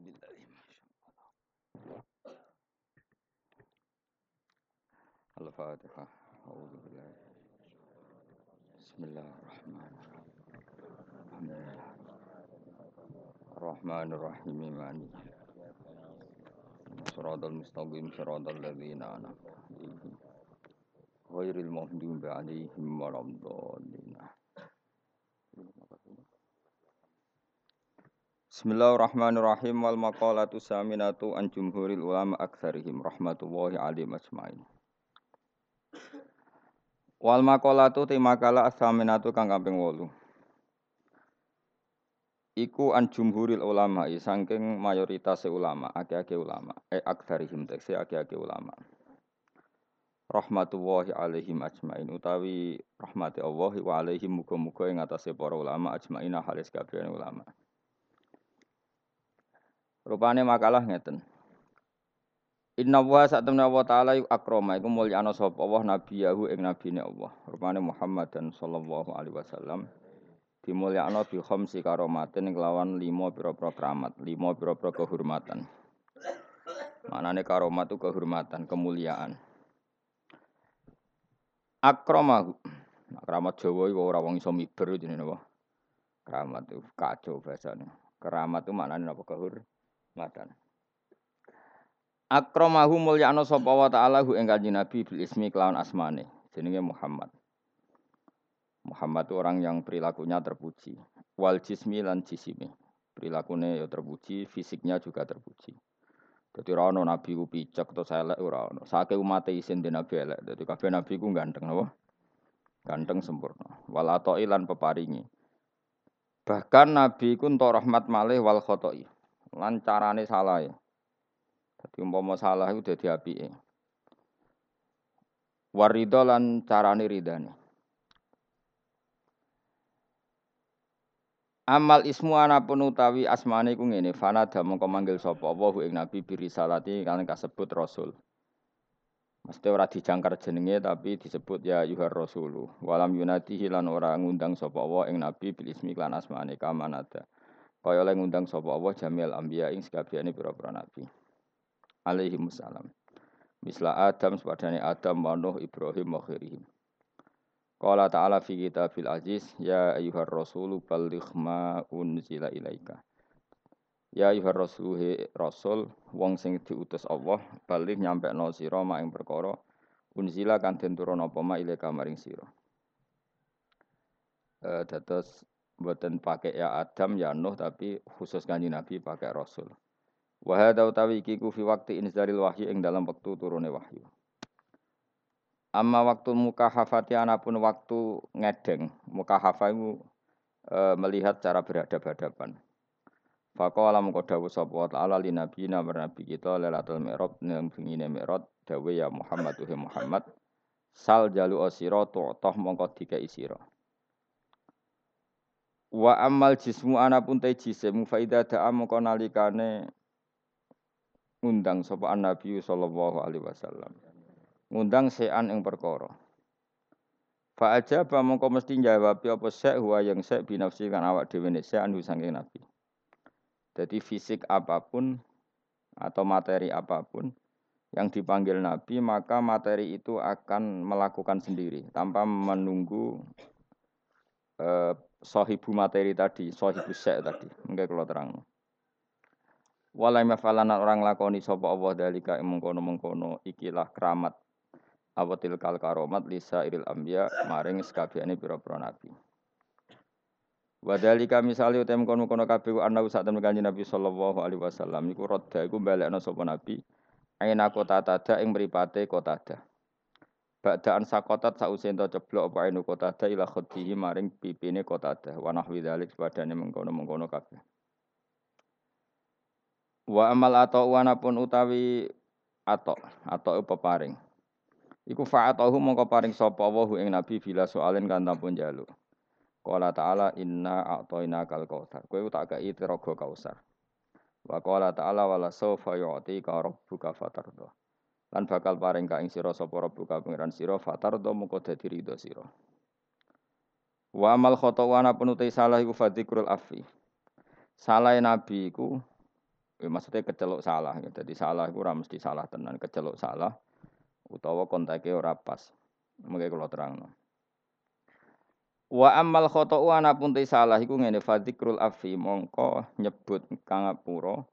بالله ما شاء الله. الفاتحة أعوذ بالله. بسم الله الرحمن الرحيم. الرحمن الرحيم مالك صراط المستقيم صراط الذين أنعمت عليهم غير المغضوب عليهم ولا الضالين. Bismillahirrahmanirrahim wal maqalatu saminatu an jumhuril ulama aktsarihim rahmatullahi alaihim ajmain. Wal maqalatu te makalah saminatu kang kaping 8. Iku an jumhuril ulama saking mayoritas ulama, akeh-akeh ulama, e aktsarihim tekse akeh-akeh ulama. Rahmatullahi alaihim ajmain utawi rahmati Allah wa alaihim muga-muga ing atase para ulama ajmain halis kabeh ulama. Rupane makalah ngeten. Inna wa sa'tamna wa ta'ala yuk akroma iku mulyana sapa Allah nabiyahu ing nabine Allah. Rupane Muhammad dan sallallahu alaihi wasallam dimulyakno bi khamsi karomatin kelawan lima pira-pira keramat, lima pira-pira kehormatan. Manane karomat itu kehormatan, kemuliaan. Akramahu. Nah, keramat Jawa iku ora wong iso miber jenenge apa? Keramat itu kacau bahasane. Keramat itu apa kehormatan Madan. Akramahu mulyana sapa wa ta'ala hu ing kanjeng Nabi bil ismi kelawan asmane. Jenenge Muhammad. Muhammad itu orang yang perilakunya terpuji. Wal jismi lan jisimi. Perilakunya ya terpuji, fisiknya juga terpuji. Jadi ora ono nabi ku picek atau elek ora ono. Sake umat isin di nabi elek. Jadi kabeh nabi ku ganteng napa? Ganteng sempurna. Wal lan peparingi. Bahkan nabi ku entuk rahmat malih wal khotoi lan carane salah ya. Dadi umpama salah iku dadi apike. Warido lan carane ridane. Amal ismu anapun utawi asmane ku ngene, fanada mongko manggil sapa Allah ing nabi birisalati kan kasebut rasul. Mesti ora dijangkar jenenge tapi disebut ya yuhar rasulu. Walam yunatihi lan ora ngundang sapa Allah ing nabi bil ismi lan asmane kamanada. Kaya oleh ngundang sapa Allah jamil anbiya ing sekabehane pira-pira nabi. Alaihi wassalam. Misla Adam sepadane Adam wa Nuh Ibrahim wa khairihim. Qala ta'ala fi kitabil aziz ya ayyuhar rasulu balligh ma unzila ilaika. Ya ayyuhar rasul rasul wong sing diutus Allah balik nyampe sira ma ing perkara unzila kan den turun apa ma ilaika maring sira. Eh dados Buatan pakai ya Adam ya Nuh tapi khusus kanji Nabi pakai Rasul. Wahada utawi iki fi waktu inzalil wahyu ing dalam waktu turune wahyu. Amma waktu mukahafati anapun waktu ngedeng, mukahafa itu e, melihat cara berhadap-hadapan. Faqala mengko dawuh sapa wa ta'ala li nabi nabi kita lailatul mi'raj ning bengine mi'raj dawuh ya Muhammad Muhammad sal jalu asira tu'tah mongko dikai sira. Wa amal jismu anapun te jisim faida da'a mongko nalikane ngundang sapa Nabi sallallahu alaihi wasallam. Ngundang sean ing perkara. Fa ajaba mongko mesti jawab apa sek huwa yang sek binafsi kan awak dhewe ne sean saking Nabi. Jadi fisik apa pun atau materi apa pun yang dipanggil Nabi maka materi itu akan melakukan sendiri tanpa menunggu eh, sahibu materi tadi, sahibu sek tadi. Mungkin kalau terang. Walai mafalana orang lakoni sapa Allah dalika mengkono-mengkono ikilah keramat awatil kal karomat lisa iril ambia maring sekabiane pira-pira nabi. Wadalika misale utem kono-kono kabeh ana sak temen kanjeng Nabi sallallahu alaihi wasallam iku rodha iku balekno sapa nabi aina kota tada ing mripate kota tada. Ba'daan sakotat sause ento ceblok apa inu kota ada ila khodihi maring pipine kota ada. Wa nahwi dhalik sepadane mengkono-mengkono kabeh. Wa amal atau wana pun utawi atau atau peparing. Iku fa'atahu mongko paring sapa wa ing nabi bila soalin kan tampun jaluk. Qala ta'ala inna a'toina kal kautsar. Kowe tak kei tiraga kausar. Wa qala ta'ala wala sawfa yu'tika rabbuka fatardah. Lan bakal paring ka ing sira sapa rabbuka pangeran sira fatar do mengko dadi ridho sira wa amal khata wa ana penutai salah iku fadikrul afi salah nabi iku Ya, maksudnya kecelok salah. Ya. Jadi salah itu ora mesti salah tenan, kecelok salah utawa kontaknya ora pas. Mengke kula terangno. Wa amal khata'u anapun te salah iku ngene fadikrul afi mongko nyebut kang ngapura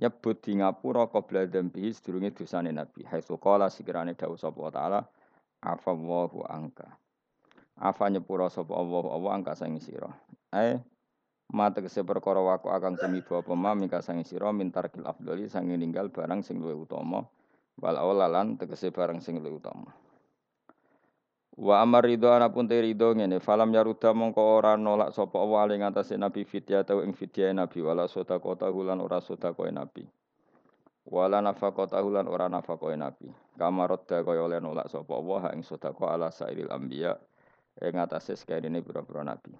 nyebut di ngapura qabla dzambihi sedurunge dosane nabi. Haitsu qala sikirane dawuh sapa taala afallahu angka afa nyepura sapa Allah Allah angka sang sira? Eh mate kese perkara waku akan tumiba apa ma mingka sang sira mintarkil afdali sang ninggal barang sing luwih utama wal aulalan tegese barang sing luwih utama Wa amar ridho anapun te ridho ngene. Falam yaruda mongko ora nolak sapa Allah ing atase nabi fitya tau ing fitya nabi. Wala sota kota hulan ora sota koe nabi. Wala nafaqata hulan ora nafaqoe nabi. Kamarodda kaya oleh nolak sapa Allah ing sedekah ala sairil anbiya ing atase sekarene pira-pira nabi.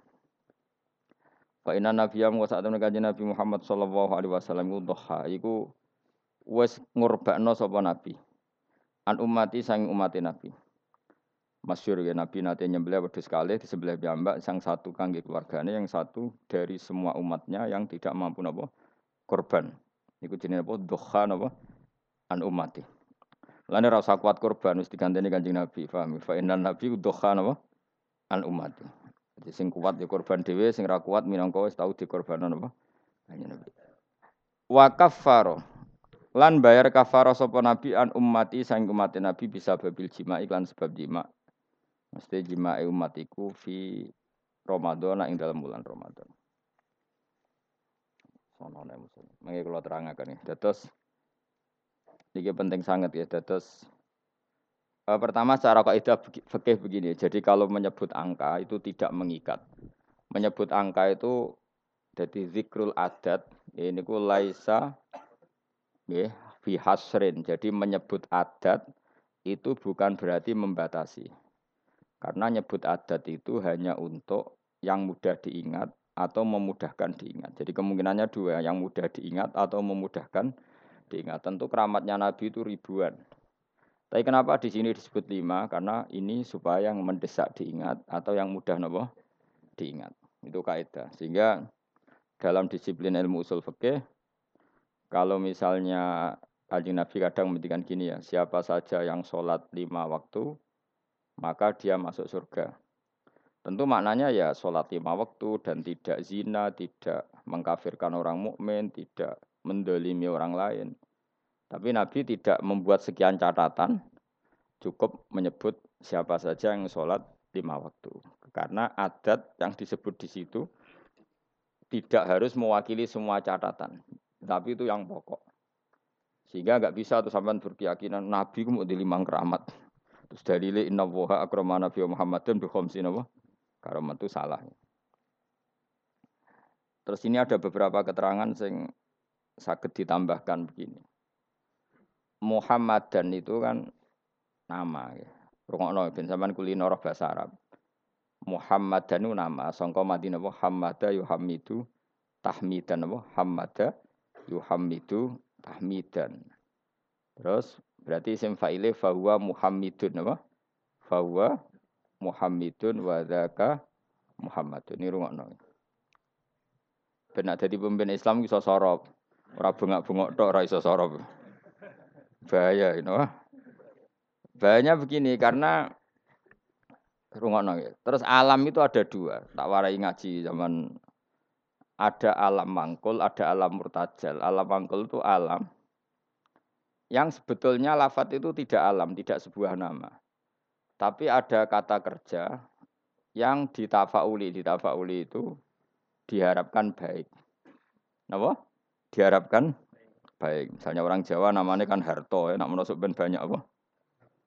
Fa inna nabiyya wa sa'atun kanjeng Nabi Muhammad sallallahu alaihi wasallam iku dhuha iku wis ngurbakno sapa nabi. An ummati sang umat nabi masyur ya Nabi nanti nyembelih wedhus di sebelah piyambak sang satu kangge keluarganya yang satu dari semua umatnya yang tidak mampu napa? Korban. Iku jenenge apa? Doha napa? An umati Lane ora usah kuat korban wis diganteni Kanjeng Nabi paham fa innan nabi doha napa? An umati jadi sing kuat ya korban dhewe sing ra kuat minangka wis tau dikorbanan napa? Kanjeng Nabi. Wa kaffaro. Lan bayar kafaro sapa nabi an ummati sang umat nabi bisa babil jima iklan sebab jima Mesti jima'i umatiku fi Ramadan ing dalam bulan Ramadan. Sono nek musuh. Mengki kula terangaken ya. Dados iki penting sangat ya. Dados uh, pertama secara kaidah fikih begini. Jadi kalau menyebut angka itu tidak mengikat. Menyebut angka itu jadi zikrul adat ini ku laisa ya fi hasrin. Jadi menyebut adat itu bukan berarti membatasi. Karena nyebut adat itu hanya untuk yang mudah diingat atau memudahkan diingat. Jadi kemungkinannya dua, yang mudah diingat atau memudahkan diingat. Tentu keramatnya Nabi itu ribuan. Tapi kenapa di sini disebut lima? Karena ini supaya yang mendesak diingat atau yang mudah nopo diingat. Itu kaidah. Sehingga dalam disiplin ilmu usul fikih, kalau misalnya Kanjeng Nabi kadang menghentikan gini ya, siapa saja yang sholat lima waktu, maka dia masuk surga. Tentu maknanya ya sholat lima waktu dan tidak zina, tidak mengkafirkan orang mukmin, tidak mendolimi orang lain. Tapi Nabi tidak membuat sekian catatan, cukup menyebut siapa saja yang sholat lima waktu. Karena adat yang disebut di situ tidak harus mewakili semua catatan, tapi itu yang pokok. Sehingga nggak bisa tuh sampai berkeyakinan Nabi mau lima keramat. Terus dalile inna woha akramana fi Muhammadin bi khamsin apa? Karamat itu salah. Terus ini ada beberapa keterangan sing sakit ditambahkan begini. Muhammadan itu kan nama ya. Rungokno ben sampean kulino roh bahasa Arab. Muhammadan itu nama sangka Madinah Muhammada yuhamidu tahmidan apa? Hamada yuhamidu tahmidan. Terus Berarti isim fa'ile fahuwa Muhammadun apa? Fahuwa Muhammadun wa Muhammadun. Ini rungokno. Benak dadi pemimpin Islam iso sorop. Ora bengak-bengok tok ora iso sorop. Bahaya ini wah. Bahayanya begini karena rungokno ya. Terus alam itu ada dua. Tak warai ngaji zaman ada alam mangkul, ada alam murtajal. Alam mangkul itu alam yang sebetulnya lafat itu tidak alam, tidak sebuah nama. Tapi ada kata kerja yang ditafauli, ditafauli itu diharapkan baik. Kenapa? Diharapkan baik. Misalnya orang Jawa namanya kan Harto, ya, nak menusuk ben banyak apa?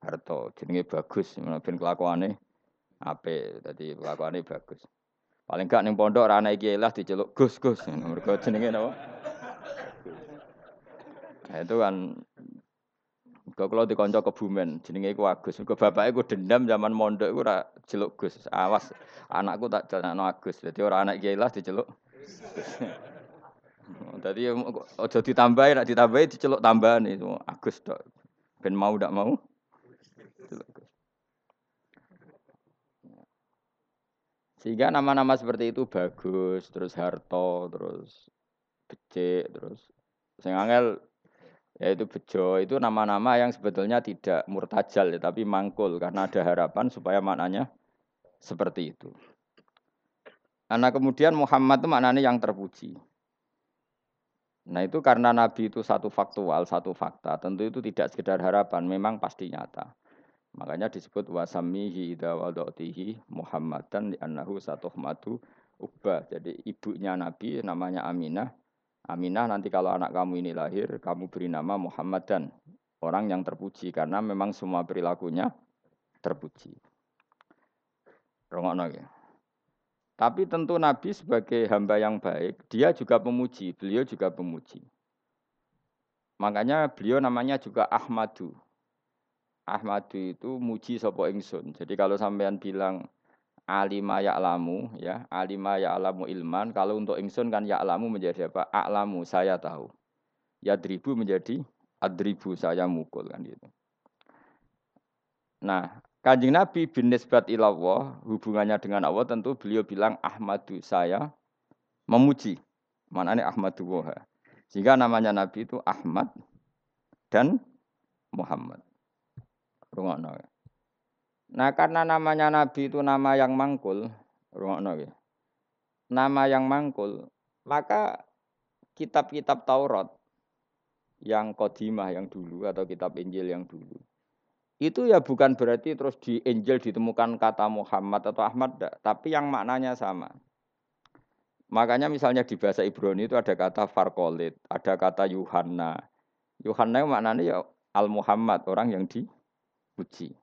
Harto, jenenge bagus, ben kelakuannya ape, tadi kelakuannya bagus. Paling gak ning pondok ra ana iki lah diceluk Gus Gus, mergo jenenge napa? Nah, itu kan Kau kalau dikonco kebumen, jenenge iku Agus. Mergo bapake ku dendam zaman mondok iku ora jeluk Gus. Awas, anakku tak jenengno Agus. Dadi ora anak kiai lah diceluk. Dadi aja ditambahi, nek ditambahi diceluk tambahan itu Agus tok. Ben mau ndak mau. Sehingga nama-nama seperti itu bagus, terus Harto, terus Becik, terus Sing angel yaitu bejo itu nama-nama yang sebetulnya tidak murtajal ya, tapi mangkul karena ada harapan supaya maknanya seperti itu. Karena kemudian Muhammad itu maknanya yang terpuji. Nah itu karena Nabi itu satu faktual, satu fakta. Tentu itu tidak sekedar harapan, memang pasti nyata. Makanya disebut wasamihi idha wadotihi Muhammadan li'annahu satuhmatu ubah. Jadi ibunya Nabi namanya Aminah. Aminah nanti kalau anak kamu ini lahir, kamu beri nama Muhammad dan orang yang terpuji karena memang semua perilakunya terpuji. Rongokno ya. Tapi tentu Nabi sebagai hamba yang baik, dia juga pemuji, beliau juga pemuji. Makanya beliau namanya juga Ahmadu. Ahmadu itu muji sopo ingsun. Jadi kalau sampean bilang alima ya'lamu ya, alima ya'lamu ilman, kalau untuk ingsun kan ya'lamu menjadi apa? A'lamu, saya tahu. Yadribu menjadi adribu, saya mukul kan gitu. Nah, Kanjeng Nabi bin nisbat ilallah, hubungannya dengan Allah tentu beliau bilang Ahmadu saya memuji. Mana ini Ahmadu Woha. Sehingga namanya Nabi itu Ahmad dan Muhammad. Rungokno. Nah karena namanya Nabi itu nama yang mangkul. Nama yang mangkul, maka kitab-kitab Taurat yang kodimah yang dulu atau kitab Injil yang dulu itu ya bukan berarti terus di Injil ditemukan kata Muhammad atau Ahmad, tapi yang maknanya sama. Makanya misalnya di bahasa Ibrani itu ada kata Farkolit, ada kata Yuhanna. Yuhanna maknanya ya Al Muhammad, orang yang dipuji.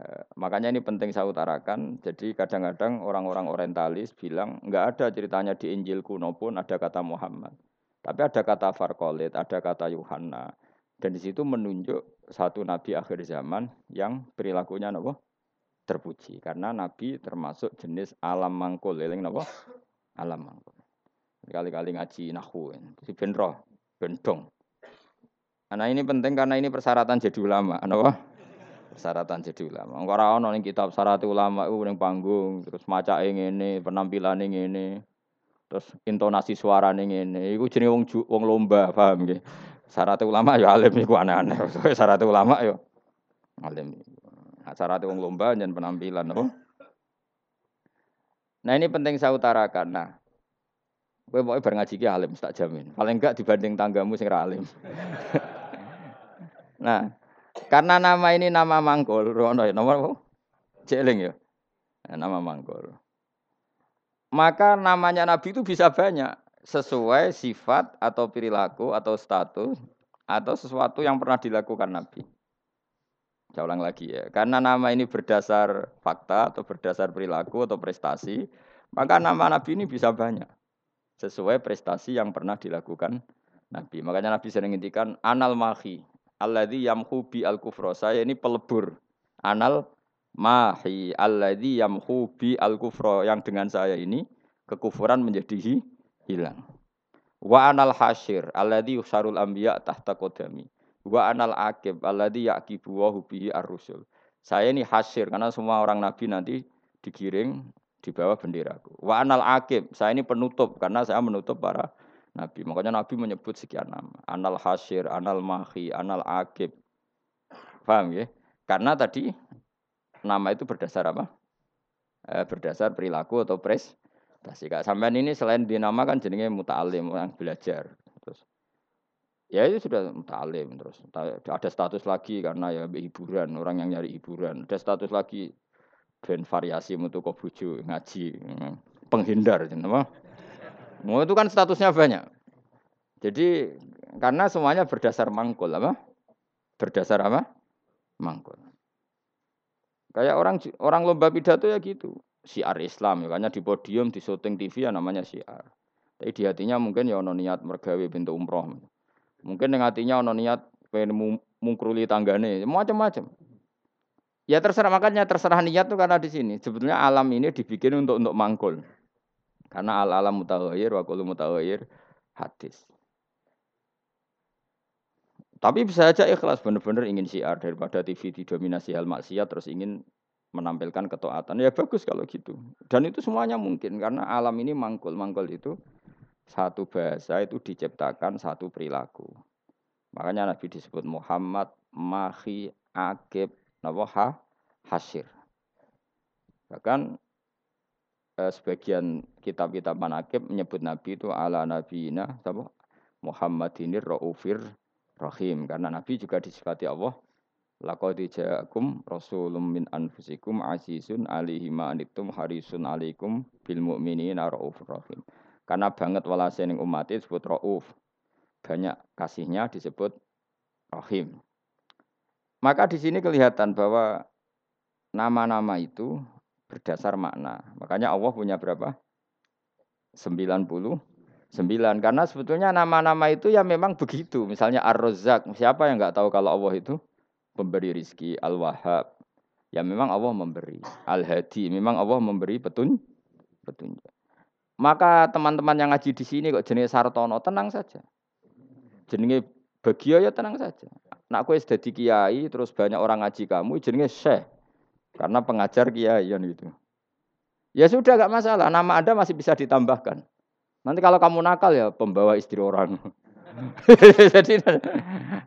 Eh, makanya ini penting saya utarakan. Jadi kadang-kadang orang-orang orientalis bilang nggak ada ceritanya di Injil kuno pun ada kata Muhammad. Tapi ada kata Farkolit, ada kata Yuhanna. Dan di situ menunjuk satu nabi akhir zaman yang perilakunya nopo terpuji karena nabi termasuk jenis alam mangkul eling nopo alam mangkul. Kali-kali ngaji nahu si benro bendong. Nah ini penting karena ini persyaratan jadi ulama, nopo persyaratan jadi ulama. Enggak ora ning kitab syarat ulama itu ning panggung, terus ngene, penampilan ngene. Terus intonasi suara ngene. Iku jenenge wong wong lomba, paham nggih? Syarat ulama ya alim iku aneh-aneh. Syarat ulama ya alim. Nah, syarat wong lomba dan penampilan apa? Nah ini penting saya utarakan. Nah, gue mau bar ngaji alim tak jamin. Paling enggak dibanding tanggamu sing alim. nah, karena nama ini nama mangkul, rono ya apa? Celing ya. Nah, nama mangkul. Maka namanya Nabi itu bisa banyak sesuai sifat atau perilaku atau status atau sesuatu yang pernah dilakukan Nabi. Saya ulang lagi ya, karena nama ini berdasar fakta atau berdasar perilaku atau prestasi, maka nama Nabi ini bisa banyak sesuai prestasi yang pernah dilakukan Nabi. Makanya Nabi sering ngintikan anal mahi alladzi yamhu bi al kufra. Saya ini pelebur. Anal mahi alladzi yamhu bi al kufra yang dengan saya ini kekufuran menjadi hilang. Wa anal hasyir alladhi yusarul anbiya tahta qadami. Wa anal akib alladhi yaqibu wa bihi ar-rusul. Saya ini hasyir karena semua orang nabi nanti digiring di bawah benderaku. Wa anal akib, saya ini penutup karena saya menutup para nabi. Makanya nabi menyebut sekian nama. Anal hasyir, anal mahi, anal akib. Paham ya? Karena tadi nama itu berdasar apa? Eh, berdasar perilaku atau pres adaptasi. Kak sampean ini selain dinamakan jenenge muta'alim, orang belajar. Terus ya itu sudah muta'alim terus ada status lagi karena ya hiburan, orang yang nyari hiburan. Ada status lagi ben variasi metu kok bojo ngaji, penghindar jenenge. Mau itu kan statusnya banyak. Jadi karena semuanya berdasar mangkul apa? Berdasar apa? Mangkul. Kayak orang orang lomba pidato ya gitu syiar Islam ya karena di podium di syuting TV ya namanya syiar. Tapi di hatinya mungkin ya ono niat mergawe pintu umroh. Mungkin yang hatinya ono niat pengen mungkruli tanggane, macam-macam. Ya terserah makanya terserah niat tuh karena di sini. Sebetulnya alam ini dibikin untuk untuk mangkul. Karena al alam mutawayyir wa kullu hadis. Tapi bisa aja ikhlas benar-benar ingin syiar daripada TV didominasi hal maksiat terus ingin menampilkan ketaatan. Ya bagus kalau gitu. Dan itu semuanya mungkin karena alam ini mangkul. Mangkul itu satu bahasa itu diciptakan satu perilaku. Makanya Nabi disebut Muhammad, Mahi, Akib, Nawaha, Hasir. Bahkan eh, sebagian kitab-kitab manakib menyebut Nabi itu ala nabiyina apa? Muhammadinir Raufir Rahim karena Nabi juga disifati Allah Laqad ja'akum rasulun min anfusikum azizun alaihi ma anittum harisun alaikum bil mu'minina raufur rahim. Karena banget walase ning umat disebut rauf. Banyak kasihnya disebut rahim. Maka di sini kelihatan bahwa nama-nama itu berdasar makna. Makanya Allah punya berapa? 99 karena sebetulnya nama-nama itu ya memang begitu. Misalnya Ar-Razzaq, siapa yang nggak tahu kalau Allah itu pemberi rizki, Al-Wahhab. Ya memang Allah memberi. Al-Hadi, memang Allah memberi petun, petunjuk. Maka teman-teman yang ngaji di sini kok jenis Sartono, tenang saja. Jenenge Bagio ya tenang saja. Nak kue sudah kiai, terus banyak orang ngaji kamu, jenenge Syekh. Karena pengajar kiai itu. Ya sudah gak masalah, nama Anda masih bisa ditambahkan. Nanti kalau kamu nakal ya pembawa istri orang. Jadi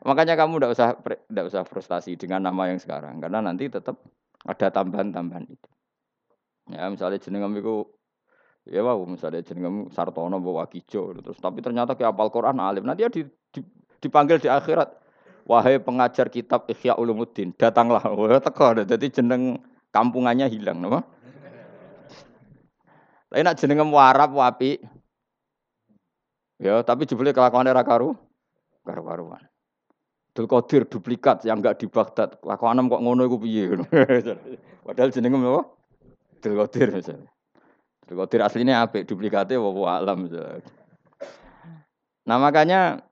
makanya kamu tidak usah tidak usah frustasi dengan nama yang sekarang karena nanti tetap ada tambahan-tambahan itu. Ya misalnya jeneng itu ya wow misalnya jeneng Sartono bawa Kijo terus tapi ternyata kayak apal Quran alim nanti di, dipanggil di akhirat wahai pengajar kitab Ihya Ulumuddin datanglah wah teko jadi jeneng kampungannya hilang nama tapi nak jeneng warap wapi Ya, tapi jebule kelakuan era karu karu-karuan. Abdul Qadir duplikat yang enggak di Baghdad. Kelakuan kok ngono iku piye Padahal jenenge apa? Abdul Qadir misalnya. Aslinya apik, duplikatnya wa alam. Nah, makanya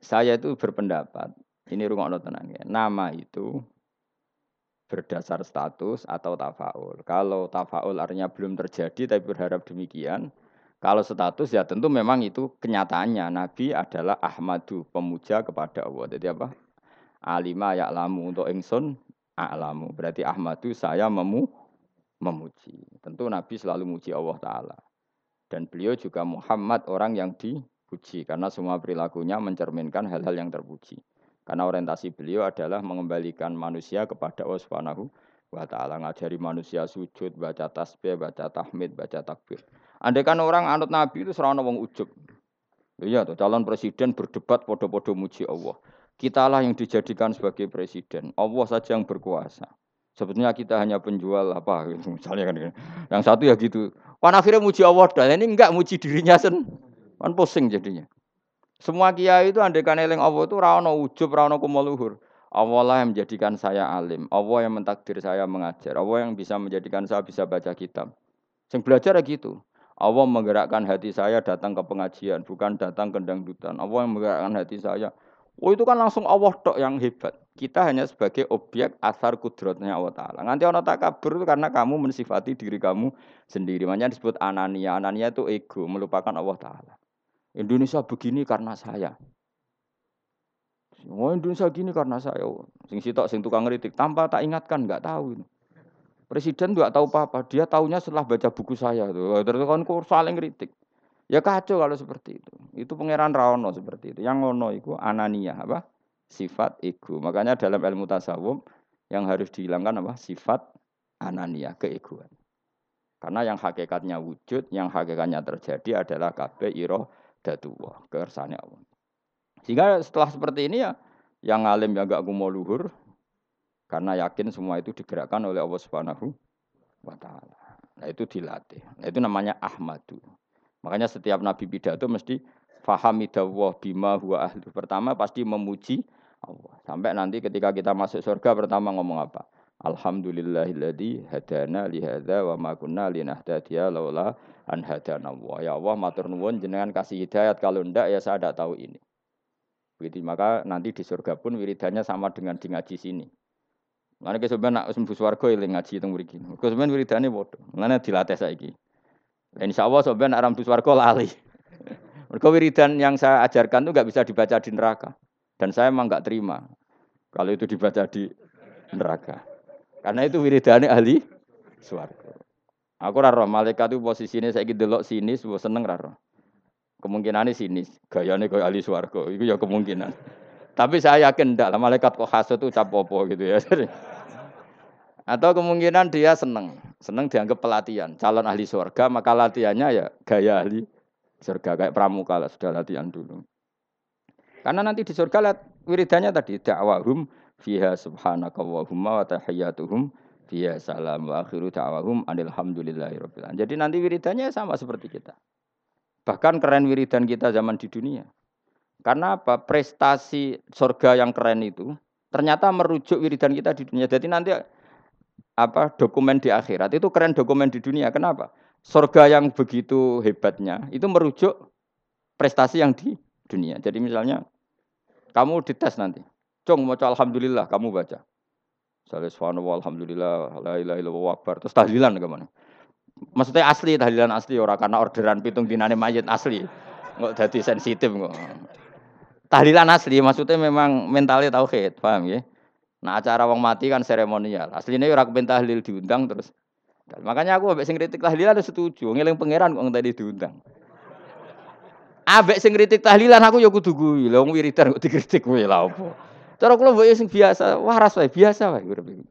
saya itu berpendapat, ini rungokno tenang ya. Nama itu berdasar status atau tafaul. Kalau tafaul artinya belum terjadi tapi berharap demikian, kalau status ya tentu memang itu kenyataannya Nabi adalah Ahmadu pemuja kepada Allah. Jadi apa? Alima lamu untuk ingsun a'lamu. Berarti Ahmadu saya memu memuji. Tentu Nabi selalu muji Allah taala. Dan beliau juga Muhammad orang yang dipuji karena semua perilakunya mencerminkan hal-hal yang terpuji. Karena orientasi beliau adalah mengembalikan manusia kepada Allah Subhanahu wa taala, ngajari manusia sujud, baca tasbih, baca tahmid, baca takbir. Andai kan orang anut Nabi itu serana wong ujub. Iya tuh, calon presiden berdebat podo-podo muji Allah. Kitalah yang dijadikan sebagai presiden. Allah saja yang berkuasa. Sebetulnya kita hanya penjual apa gitu, misalnya kan. Yang satu ya gitu. Wan akhirnya muji Allah dan ini enggak muji dirinya sen. Kan pusing jadinya. Semua kiai itu andai kan eling Allah itu rano ujub, rano kumoluhur. Allah lah yang menjadikan saya alim. Allah yang mentakdir saya mengajar. Allah yang bisa menjadikan saya bisa baca kitab. Sing belajar ya gitu. Allah menggerakkan hati saya datang ke pengajian, bukan datang ke dangdutan. Allah yang menggerakkan hati saya. Oh itu kan langsung Allah tok yang hebat. Kita hanya sebagai objek asar kudrotnya Allah Ta'ala. Nanti orang takabur itu karena kamu mensifati diri kamu sendiri. Makanya disebut anania. Anania itu ego, melupakan Allah Ta'ala. Indonesia begini karena saya. Oh Indonesia gini karena saya. Sing sitok sing tukang ngeritik tanpa tak ingatkan nggak tahu. Presiden nggak tahu apa-apa, dia tahunya setelah baca buku saya tuh. Terus kan saling kritik. Ya kacau kalau seperti itu. Itu pangeran Rawono seperti itu. Yang ngono itu anania apa? Sifat ego. Makanya dalam ilmu tasawuf yang harus dihilangkan apa? Sifat anania, keegoan. Karena yang hakikatnya wujud, yang hakikatnya terjadi adalah kabeh iro datuwa, kersane Allah. Sehingga setelah seperti ini ya, yang alim yang gak kumo luhur, karena yakin semua itu digerakkan oleh Allah Subhanahu wa taala. Nah, itu dilatih. Nah, itu namanya ahmadu. Makanya setiap nabi pidato mesti fahamidallah bima huwa ahlu. Pertama pasti memuji Allah. Sampai nanti ketika kita masuk surga pertama ngomong apa? Alhamdulillahilladzi hadana li hadza wa ma kunna linahtadiya laula an hadana Allah. Ya Allah matur nuwun jenengan kasih hidayat kalau ndak ya saya tidak tahu ini. Begitu maka nanti di surga pun wiridannya sama dengan di ngaji sini. Mana ke sebenarnya nak sembuh swargo eling ngaji teng mriki. Kau sebenarnya wiridane padha. Mana dilatih saiki. Insya Allah sebenarnya nak rambu swargo lali. Mereka wiridan yang saya ajarkan itu nggak bisa dibaca di neraka. Dan saya emang nggak terima kalau itu dibaca di neraka. Karena itu wiridane ahli swargo. Aku raro malaikat itu posisinya saya gitu delok sini, sebuah seneng raro. Kemungkinan sinis, gayanya kayak ahli swarga, itu ya kemungkinan. Tapi saya yakin ndak lah malaikat kok hasud itu capopo gitu ya. Atau kemungkinan dia seneng, seneng dianggap pelatihan, calon ahli surga, maka latihannya ya gaya ahli surga kayak pramuka lah sudah latihan dulu. Karena nanti di surga lihat wiridannya tadi dakwahum fiha subhanaka wa wa tahiyyatuhum fiha salam wa akhiru da'wahum alhamdulillahirabbil alamin. Jadi nanti wiridannya sama seperti kita. Bahkan keren wiridan kita zaman di dunia. Karena apa? Prestasi surga yang keren itu ternyata merujuk wiridan kita di dunia. Jadi nanti apa dokumen di akhirat itu keren dokumen di dunia. Kenapa? Surga yang begitu hebatnya itu merujuk prestasi yang di dunia. Jadi misalnya kamu dites nanti. Cung mau alhamdulillah kamu baca. Misalnya subhanallah alhamdulillah la ilaha illallah akbar. Terus tahlilan ke mana? Maksudnya asli tahlilan asli orang karena orderan pitung dinane mayat asli. Nggak jadi sensitif kok. Tahlilan asli maksudnya memang mentalnya tauhid, paham ya? Nah acara wong mati kan seremonial. Aslinya orang kepen tahlil diundang terus. Makanya aku ambek sing kritik tahlilan setuju, ngeling pangeran kok tadi diundang. Ambek sing kritik tahlilan aku ya kudu kuwi. Lah wong wiridan kok dikritik kuwi lha opo? Cara kula mbok sing biasa, waras wae, biasa wae urip.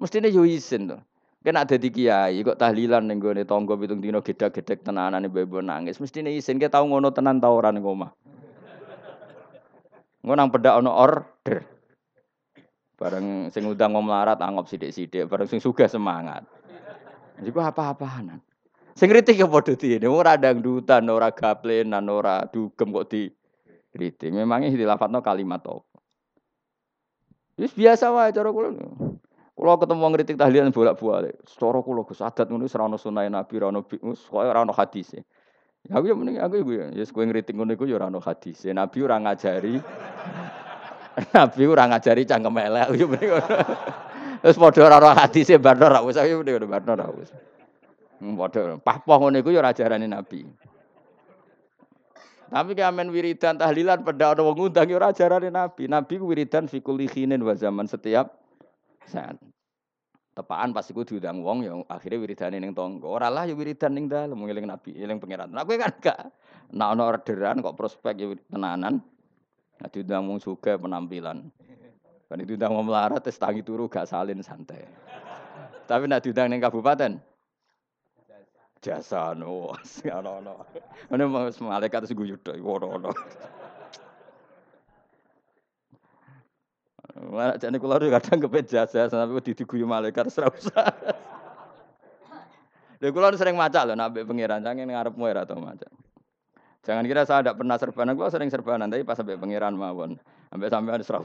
Mestine yo isin to. Kena dadi kiai kok tahlilan ning gone tangga pitung dina gedhe-gedhek tenanane mbebo nangis. Mestine isin ke tau ngono tenan ta ora ning. Ngono nang pedak ono order. Bareng sing udang mau melarat anggap sidik-sidik, bareng sing sugih semangat. Iku apa-apaan. Sing kritik ya padha diene, ora dangdutan, ora gaplenan, ora dugem kok di kritik. Memangnya dilafatno kalimat apa? Wis biasa wae cara kula. Kula ketemu wong kritik tahlilan bolak-balik. Cara kula Gus adat ngono wis ora ono sunah Nabi, ora ono wis ora ono hadise. Ya aku ya mending aku iku ya, ya kowe ngritik ngono iku ya ora ono hadis. Nabi ora ngajari Nabi ora ngajari cangkem elek ya mending ngono. Terus padha ora ono hadise bar ora usah ya mending bar ora usah. Hmm, padha pahpoh ngono iku ya ora Nabi. Tapi amen wiridan tahlilan pada ana wong ngundang ya ora ajarane Nabi. Nabi wiridan fi kulli khinin wa zaman setiap saat tepaan pas iku diundang wong ya akhirnya wiridane ning tangga. Ora lah ya wiridan ning dalem ngeling Nabi, eling pangeran. Kowe kan gak nek ana orderan kok prospek ya tenanan. Nah diundang wong suka penampilan. Kan diundang wong melarat tes tangi turu gak salin santai. Tapi nek diundang ning kabupaten jasa no ono-ono. Ini malaikat sing guyu tok. Mana jadi kula kadang kepet jasa sampai di diguyu malaikat ora usah. Lha sering maca lho nabi pangeran jangan ngarepmu ora tau maca. Jangan kira saya tidak pernah serbanan, gua sering serbanan, tapi pas sampai pangeran mawon, sampai sampai ada serah.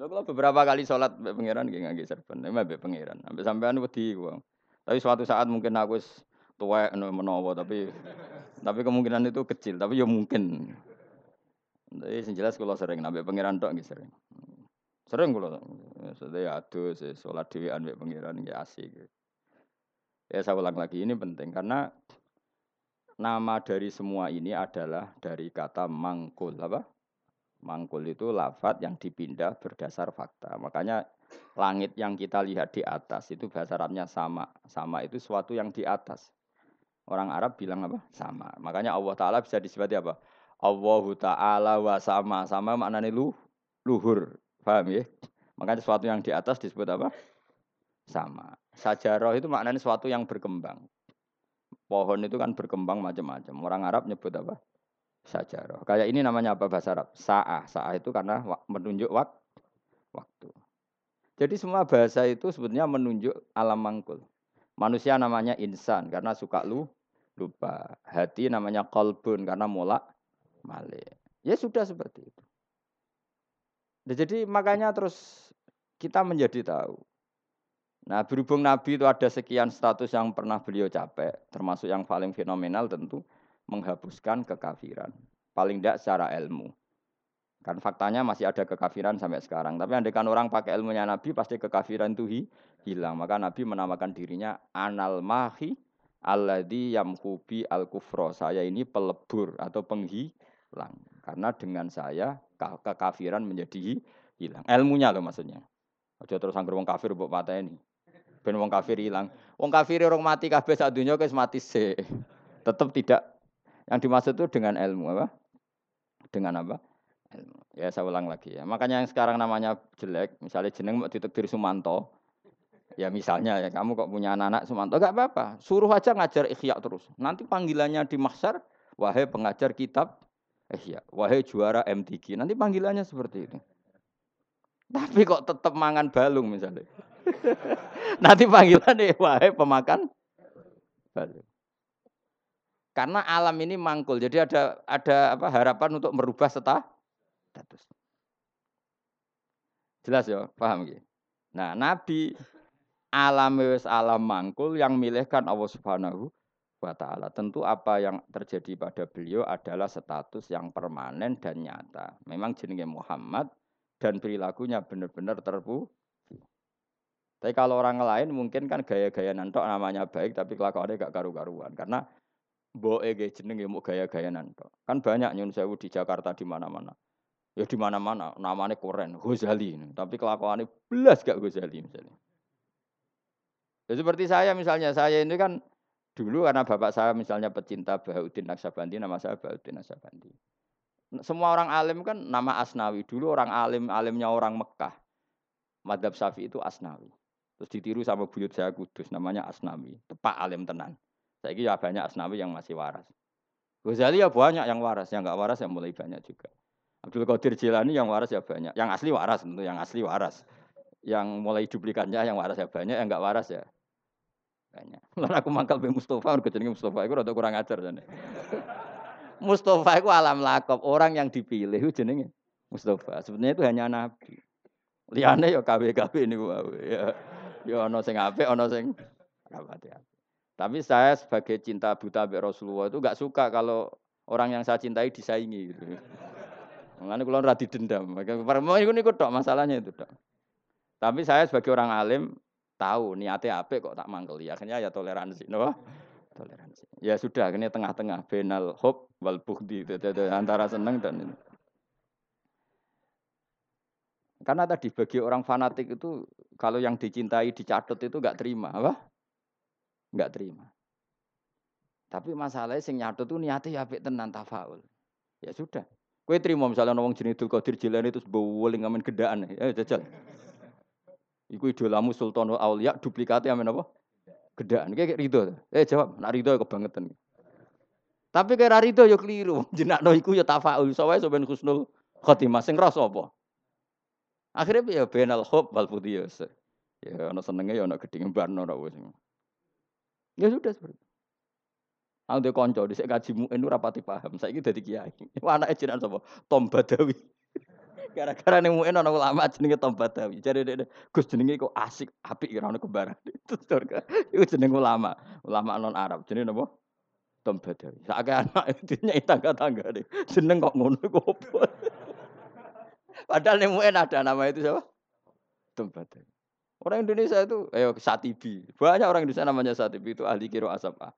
Kula beberapa kali sholat mbek pangeran nggih ngangge serban, mbek pangeran, sampai sampean wedi gua. Tapi suatu saat mungkin aku tuwek menawa tapi tapi kemungkinan itu kecil, tapi ya mungkin. Tapi sing jelas kula sering nambah pangeran tok nggih sering. Sering kula. Maksudnya adus salat dhewean mbek pangeran nggih asik. Ya saya ulang lagi ini penting karena nama dari semua ini adalah dari kata mangkul apa? Mangkul itu lafat yang dipindah berdasar fakta. Makanya langit yang kita lihat di atas itu bahasa Arabnya sama. Sama itu suatu yang di atas. Orang Arab bilang apa? Sama. Makanya Allah Ta'ala bisa disebut apa? Allahu ta'ala wa sama. Sama maknanya lu, luhur. Paham ya? Makanya sesuatu yang di atas disebut apa? Sama. Sajarah itu maknanya sesuatu yang berkembang. Pohon itu kan berkembang macam-macam. Orang Arab nyebut apa? Sajarah. Kayak ini namanya apa bahasa Arab? Sa'ah. Sa'ah itu karena menunjuk wak waktu. Jadi semua bahasa itu sebetulnya menunjuk alam mangkul. Manusia namanya insan karena suka lu lupa. Hati namanya kolbun karena mulak Malik. Ya sudah seperti itu. Nah, jadi makanya terus kita menjadi tahu. Nah berhubung Nabi itu ada sekian status yang pernah beliau capek, termasuk yang paling fenomenal tentu menghapuskan kekafiran. Paling tidak secara ilmu. Kan faktanya masih ada kekafiran sampai sekarang. Tapi andaikan orang pakai ilmunya Nabi pasti kekafiran itu hilang. Maka Nabi menamakan dirinya anal mahi alladhi yamhubi al kufro. Saya ini pelebur atau penghi hilang. Karena dengan saya kekafiran menjadi hilang. Ilmunya loh maksudnya. Aja terus anggur wong kafir mbok pateni. Ben wong kafir hilang. Wong kafir orang mati kabeh sak dunya wis mati sih. Tetap tidak yang dimaksud itu dengan ilmu apa? Dengan apa? Ilmu. Ya saya ulang lagi ya. Makanya yang sekarang namanya jelek, misalnya jeneng mau ditekdir Sumanto. Ya misalnya ya kamu kok punya anak-anak Sumanto, gak apa-apa. Suruh aja ngajar ikhya terus. Nanti panggilannya di mahsyar, wahai pengajar kitab ikhya, wahai juara MTQ. Nanti panggilannya seperti itu. Tapi kok tetap mangan balung misalnya. Nanti panggilan nih, wahai pemakan balung. Karena alam ini mangkul, jadi ada ada apa harapan untuk merubah status. Jelas ya, paham gitu. Nah, Nabi alam wis alam mangkul yang milihkan Allah Subhanahu wa taala. Tentu apa yang terjadi pada beliau adalah status yang permanen dan nyata. Memang jenenge Muhammad dan perilakunya benar-benar terpu. Tapi kalau orang lain mungkin kan gaya-gaya nantok namanya baik tapi kelakuannya gak karu-karuan karena Mbok ege jenenge mau gaya-gaya nanto. Kan banyak nyun sewu di Jakarta di mana-mana. Ya di mana-mana namanya keren, Ghazali. Tapi kelakuannya belas gak Ghazali misalnya. Ya seperti saya misalnya, saya ini kan dulu karena bapak saya misalnya pecinta Bahuddin Naksabandi, nama saya Bahuddin Naksabandi. Semua orang alim kan nama Asnawi. Dulu orang alim, alimnya orang Mekah. Madhab Syafi'i itu Asnawi. Terus ditiru sama buyut saya kudus, namanya Asnawi. Tepak alim tenan. Saya kira banyak Asnawi yang masih waras. Ghazali ya banyak yang waras, yang nggak waras yang mulai banyak juga. Abdul Qadir Jilani yang waras ya banyak, yang asli waras tentu yang asli waras. Yang mulai duplikannya yang waras ya banyak, yang nggak waras ya banyak. Lalu aku mangkal be Mustafa, udah jenenge Mustafa itu rada kurang ajar jane. Mustafa itu alam lakop, orang yang dipilih itu jenenge Mustafa. Sebenarnya itu hanya nabi. Liane ya KW-KW ini ya. Ya ono sing apik, ono sing rapati. Tapi saya sebagai cinta buta be Rasulullah itu gak suka kalau orang yang saya cintai disaingi gitu. Mengenai kalau radi dendam. Mau ikut ikut dok masalahnya itu dok. Tapi saya sebagai orang alim tahu niatnya apa kok tak mangkeli. Akhirnya ya toleransi, no? Toleransi. Ya sudah, akhirnya tengah-tengah benal hope wal bukti antara seneng dan ini. Karena tadi bagi orang fanatik itu kalau yang dicintai dicatat itu gak terima, apa? Enggak terima. Tapi masalahnya sing nyatu tuh niatnya ya tenan tafaul. Ya sudah. Kue terima misalnya nawang jenis Abdul Qadir Jilani itu bowling ngamen gedaan. Ya jajal. Iku idolamu Sultanul Aulia duplikatnya amin apa? Gedaan. Kayak Ridho. Eh jawab, nak Ridho kebangetan. Tapi kayak Ridho ya keliru. Jenak no iku ya tafaul. Soalnya soben khusnul khotimah. Sing rasa apa? Akhirnya ya benal hob wal putih ya. ono senengnya ya gedeng barno ora wis. Ya sudah seperti itu. Aku dia konco di kaji muin rapati paham. Saya ini dari kiai. Anaknya jinak sapa? Tom Badawi. Gara-gara nih muin orang ulama jenenge Tom Badawi. Jadi dia Gus jenenge kok asik, api kira ono kembaran. Itu surga. Itu jeneng ulama, ulama non Arab. Jenenge napa? Tom Badawi. Sakake anak itu nyai tangga-tangga deh. Jeneng kok ngono kok Padahal nih muin ada nama itu siapa? Tom Badawi. Orang Indonesia itu, ayo Satibi. Banyak orang Indonesia namanya Satibi itu ahli kiro asapa.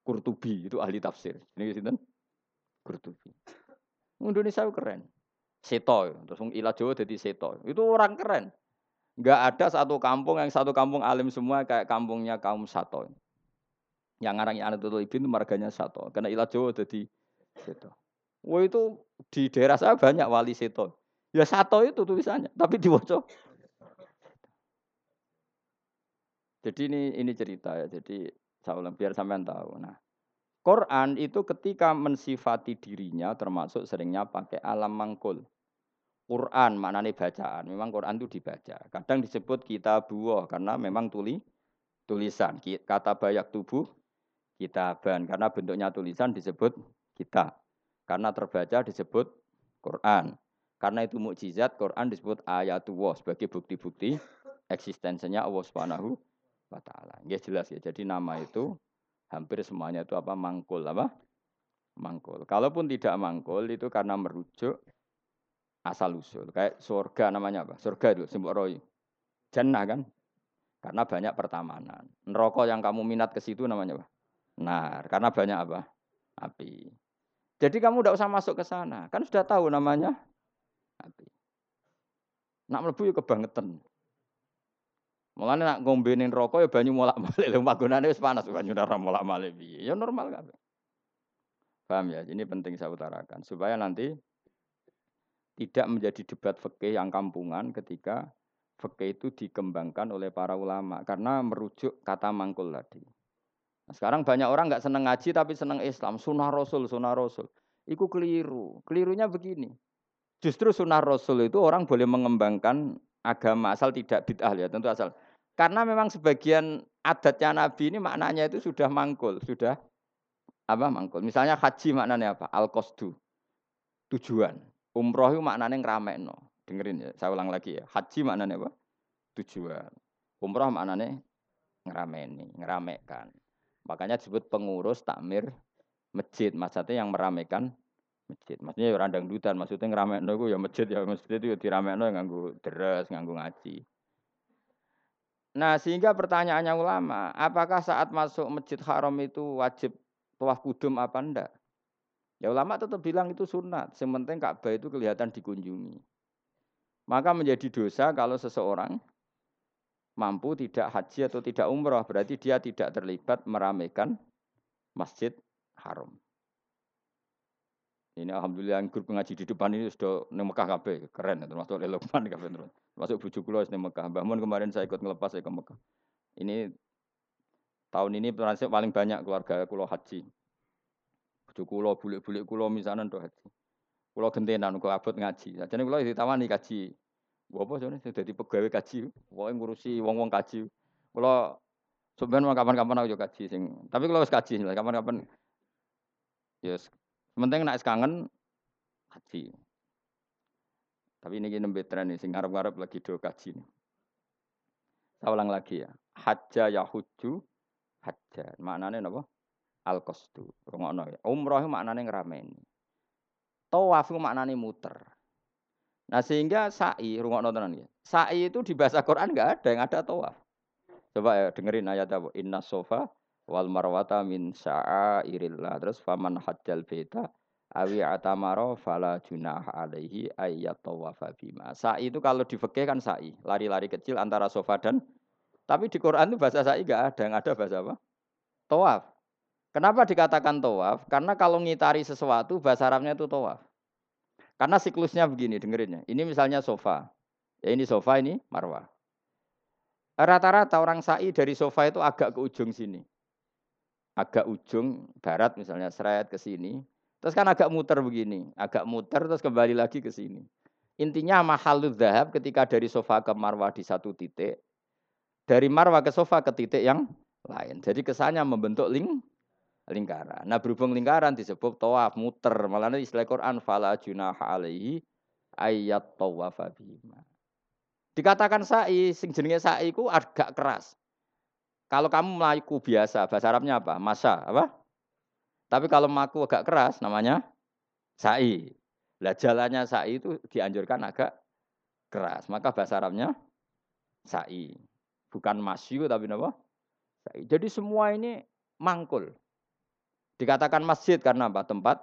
Kurtubi itu ahli tafsir. Ini sinten? Kurtubi. Indonesia itu keren. Seto, terus ilah Jawa jadi Seto. Itu orang keren. Enggak ada satu kampung yang satu kampung alim semua kayak kampungnya kaum Sato. Yang tutul ibin itu marganya Sato. Karena ilah Jawa jadi Seto. Wah itu di daerah saya banyak wali Seto. Ya Sato itu tulisannya, tapi diwocok Jadi ini ini cerita ya. Jadi saya ulang biar sampean tahu. Nah, Quran itu ketika mensifati dirinya termasuk seringnya pakai alam mangkul. Quran maknanya bacaan. Memang Quran itu dibaca. Kadang disebut kita buah karena memang tuli tulisan. Kata bayak tubuh kitaban karena bentuknya tulisan disebut kita. Karena terbaca disebut Quran. Karena itu mukjizat Quran disebut ayatullah sebagai bukti-bukti eksistensinya Allah Subhanahu wa taala. Ya jelas ya. Jadi nama itu hampir semuanya itu apa mangkul apa? Mangkul. Kalaupun tidak mangkul itu karena merujuk asal usul. Kayak surga namanya apa? Surga itu simbol roy. Jannah kan? Karena banyak pertamanan. Neraka yang kamu minat ke situ namanya apa? Nah, karena banyak apa? Api. Jadi kamu tidak usah masuk ke sana. Kan sudah tahu namanya api. Nak melebu ya kebangetan. Mulane nak ngombenin rokok ya banyu molak-malik lho panggonane wis panas banyu ora molak-malik. Ya normal kan. Paham ya? Ini penting saya utarakan supaya nanti tidak menjadi debat fikih yang kampungan ketika fikih itu dikembangkan oleh para ulama karena merujuk kata mangkul tadi. Nah, sekarang banyak orang nggak seneng ngaji tapi seneng Islam, sunnah Rasul, sunnah Rasul. Iku keliru. Kelirunya begini. Justru sunnah Rasul itu orang boleh mengembangkan agama asal tidak bid'ah ya, tentu asal. Karena memang sebagian adatnya Nabi ini maknanya itu sudah mangkul, sudah apa mangkul. Misalnya haji maknanya apa? Al-qasdu. Tujuan. Umroh itu maknanya ngeramekno. Dengerin ya, saya ulang lagi ya. Haji maknanya apa? Tujuan. Umroh maknanya ngerameni, ngeramekan. Makanya disebut pengurus takmir masjid. Maksudnya yang meramekan masjid. Maksudnya ya randang dutan, maksudnya ngeramek itu ya masjid ya masjid itu ya diramekno ya nganggo deres, nganggo ngaji. Nah, sehingga pertanyaannya ulama, apakah saat masuk Masjid Haram itu wajib tawaf kudum apa enggak? Ya ulama tetap bilang itu sunat. Yang penting Ka'bah itu kelihatan dikunjungi. Maka menjadi dosa kalau seseorang mampu tidak haji atau tidak umroh. Berarti dia tidak terlibat meramaikan Masjid Haram. Ini alhamdulillah yang grup ngaji di depan ini sudah neng Mekah kabeh, keren termasuk Lelokman kabeh terus. Termasuk bujuk kula neng Mekah. Mbah kemarin saya ikut ngelepas saya ke Mekah. Ini tahun ini transit paling banyak keluarga kulo haji. Bujuk kulo, bulik-bulik kulo misalnya untuk haji. Kulo gentenan kulo abot ngaji. Jadi kulo ditawani kaji. Gua apa sebenarnya sudah di pegawai kaji. Pokoknya ngurusi wong-wong kaji. Kulo sebenarnya kapan-kapan aku juga kaji sing. Tapi kalau kaji, kapan-kapan Yes, Sementing nak kangen haji. Tapi ini gini tren nih, sing ngarep-ngarep lagi do kaji nih. Saya ulang lagi ya. Hajja yahuju hajja. Maknanya apa? Al qasdu. Rungokno ya. Umroh maknanya ngerameni. Tawaf maknanya muter. Nah sehingga sa'i, rungokno tenan ya. Sa'i itu di bahasa Quran enggak ada yang ada tawaf. Coba ya dengerin ayat apa? Inna sofa wal marwata min sya'airillah terus faman hajjal beta awi atamaro fala junah alaihi ayat tawafa bima. Sa'i itu kalau di kan sa'i. Lari-lari kecil antara sofa dan tapi di Quran itu bahasa sa'i enggak ada. Yang ada bahasa apa? Tawaf. Kenapa dikatakan tawaf? Karena kalau ngitari sesuatu bahasa Arabnya itu tawaf. Karena siklusnya begini dengerin ya ini misalnya sofa. Ya ini sofa ini marwah. Rata-rata orang sa'i dari sofa itu agak ke ujung sini agak ujung barat misalnya seret ke sini, terus kan agak muter begini, agak muter terus kembali lagi ke sini. Intinya mahalud zahab ketika dari sofa ke marwah di satu titik, dari marwah ke sofa ke titik yang lain. Jadi kesannya membentuk ling lingkaran. Nah berhubung lingkaran disebut tawaf muter. Malah istilah Quran fala junaha alaihi ayat tawafa bima. Dikatakan sa'i, sing jenenge sa'i ku agak keras. Kalau kamu melaku biasa, bahasa Arabnya apa? Masa, apa? Tapi kalau maku agak keras, namanya sa'i. Lah jalannya sa'i itu dianjurkan agak keras. Maka bahasa Arabnya sa'i. Bukan masyu tapi apa? Sa'i. Jadi semua ini mangkul. Dikatakan masjid karena apa? Tempat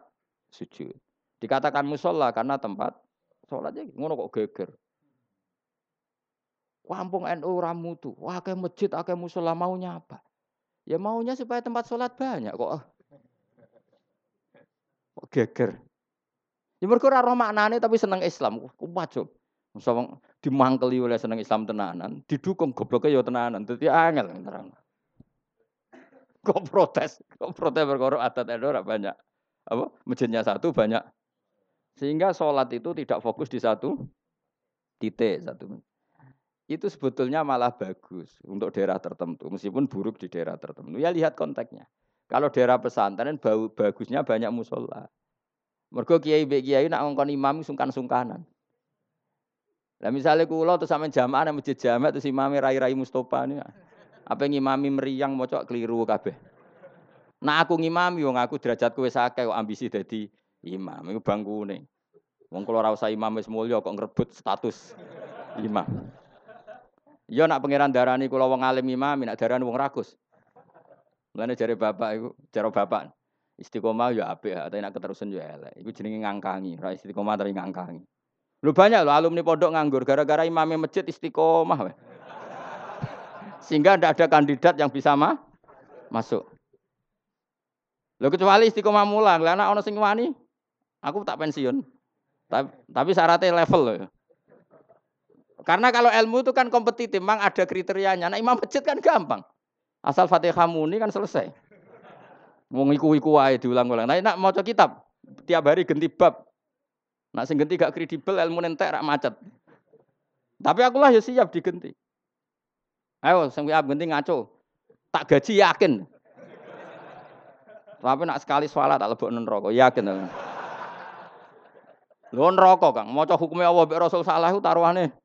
sujud. Dikatakan musola karena tempat sholatnya ngono kok geger. Kampung NU ramu tuh, wah kayak masjid, kayak musola maunya apa? Ya maunya supaya tempat sholat banyak kok. Kok geger. Ya mereka ora roh maknane tapi seneng Islam. Coba. Musa dimangkeli oleh seneng Islam tenanan, didukung gobloknya ya tenanan. Dadi angel terang. Kok protes? Kok protes berkoro adat NU banyak. Apa? Masjidnya satu banyak. Sehingga sholat itu tidak fokus di satu titik satu itu sebetulnya malah bagus untuk daerah tertentu, meskipun buruk di daerah tertentu. Ya lihat konteksnya. Kalau daerah pesantren bau bagusnya banyak musola. Mergo kiai be kiai nak ngongkon imam sungkan-sungkanan. Lah misalnya kulo tuh sama jamaah nang masjid jamaah terus imame rai-rai Mustofa ini. Apa ngimami meriang cok keliru kabeh. Nah aku ngimami wong aku derajatku wis akeh ambisi dadi imam. Iku bangkune. Wong kula ora usah imam wis mulya kok ngrebut status imam. Iya nak pangeran darani kula wong alim imam, nak darani wong rakus. Mulane jare bapak iku, cara bapak istiqomah ya apik, tapi nak keterusan ya elek. Iku jenenge ngangkangi, ra istiqomah tapi ngangkangi. Lu banyak lo alumni pondok nganggur gara-gara imamnya masjid istiqomah. Sehingga tidak ada kandidat yang bisa ma masuk. Lo kecuali istiqomah mulang, lah anak ono sing wani, aku tak pensiun. Tapi, tapi syaratnya level loh. Karena kalau ilmu itu kan kompetitif, memang ada kriterianya. Nah imam masjid kan gampang. Asal Fatihah muni kan selesai. Mau ngiku-iku wae diulang-ulang. Nah nak mau kitab, tiap hari ganti bab. Nak sing ganti gak kredibel ilmu nentek rak macet. Tapi aku lah ya siap digenti. Ayo sing ab ganti ngaco. Tak gaji yakin. Tapi nak sekali sholat tak lebok neraka, yakin. Lho neraka, Kang. Maca hukume Allah mbek Rasul salah ku taruhane.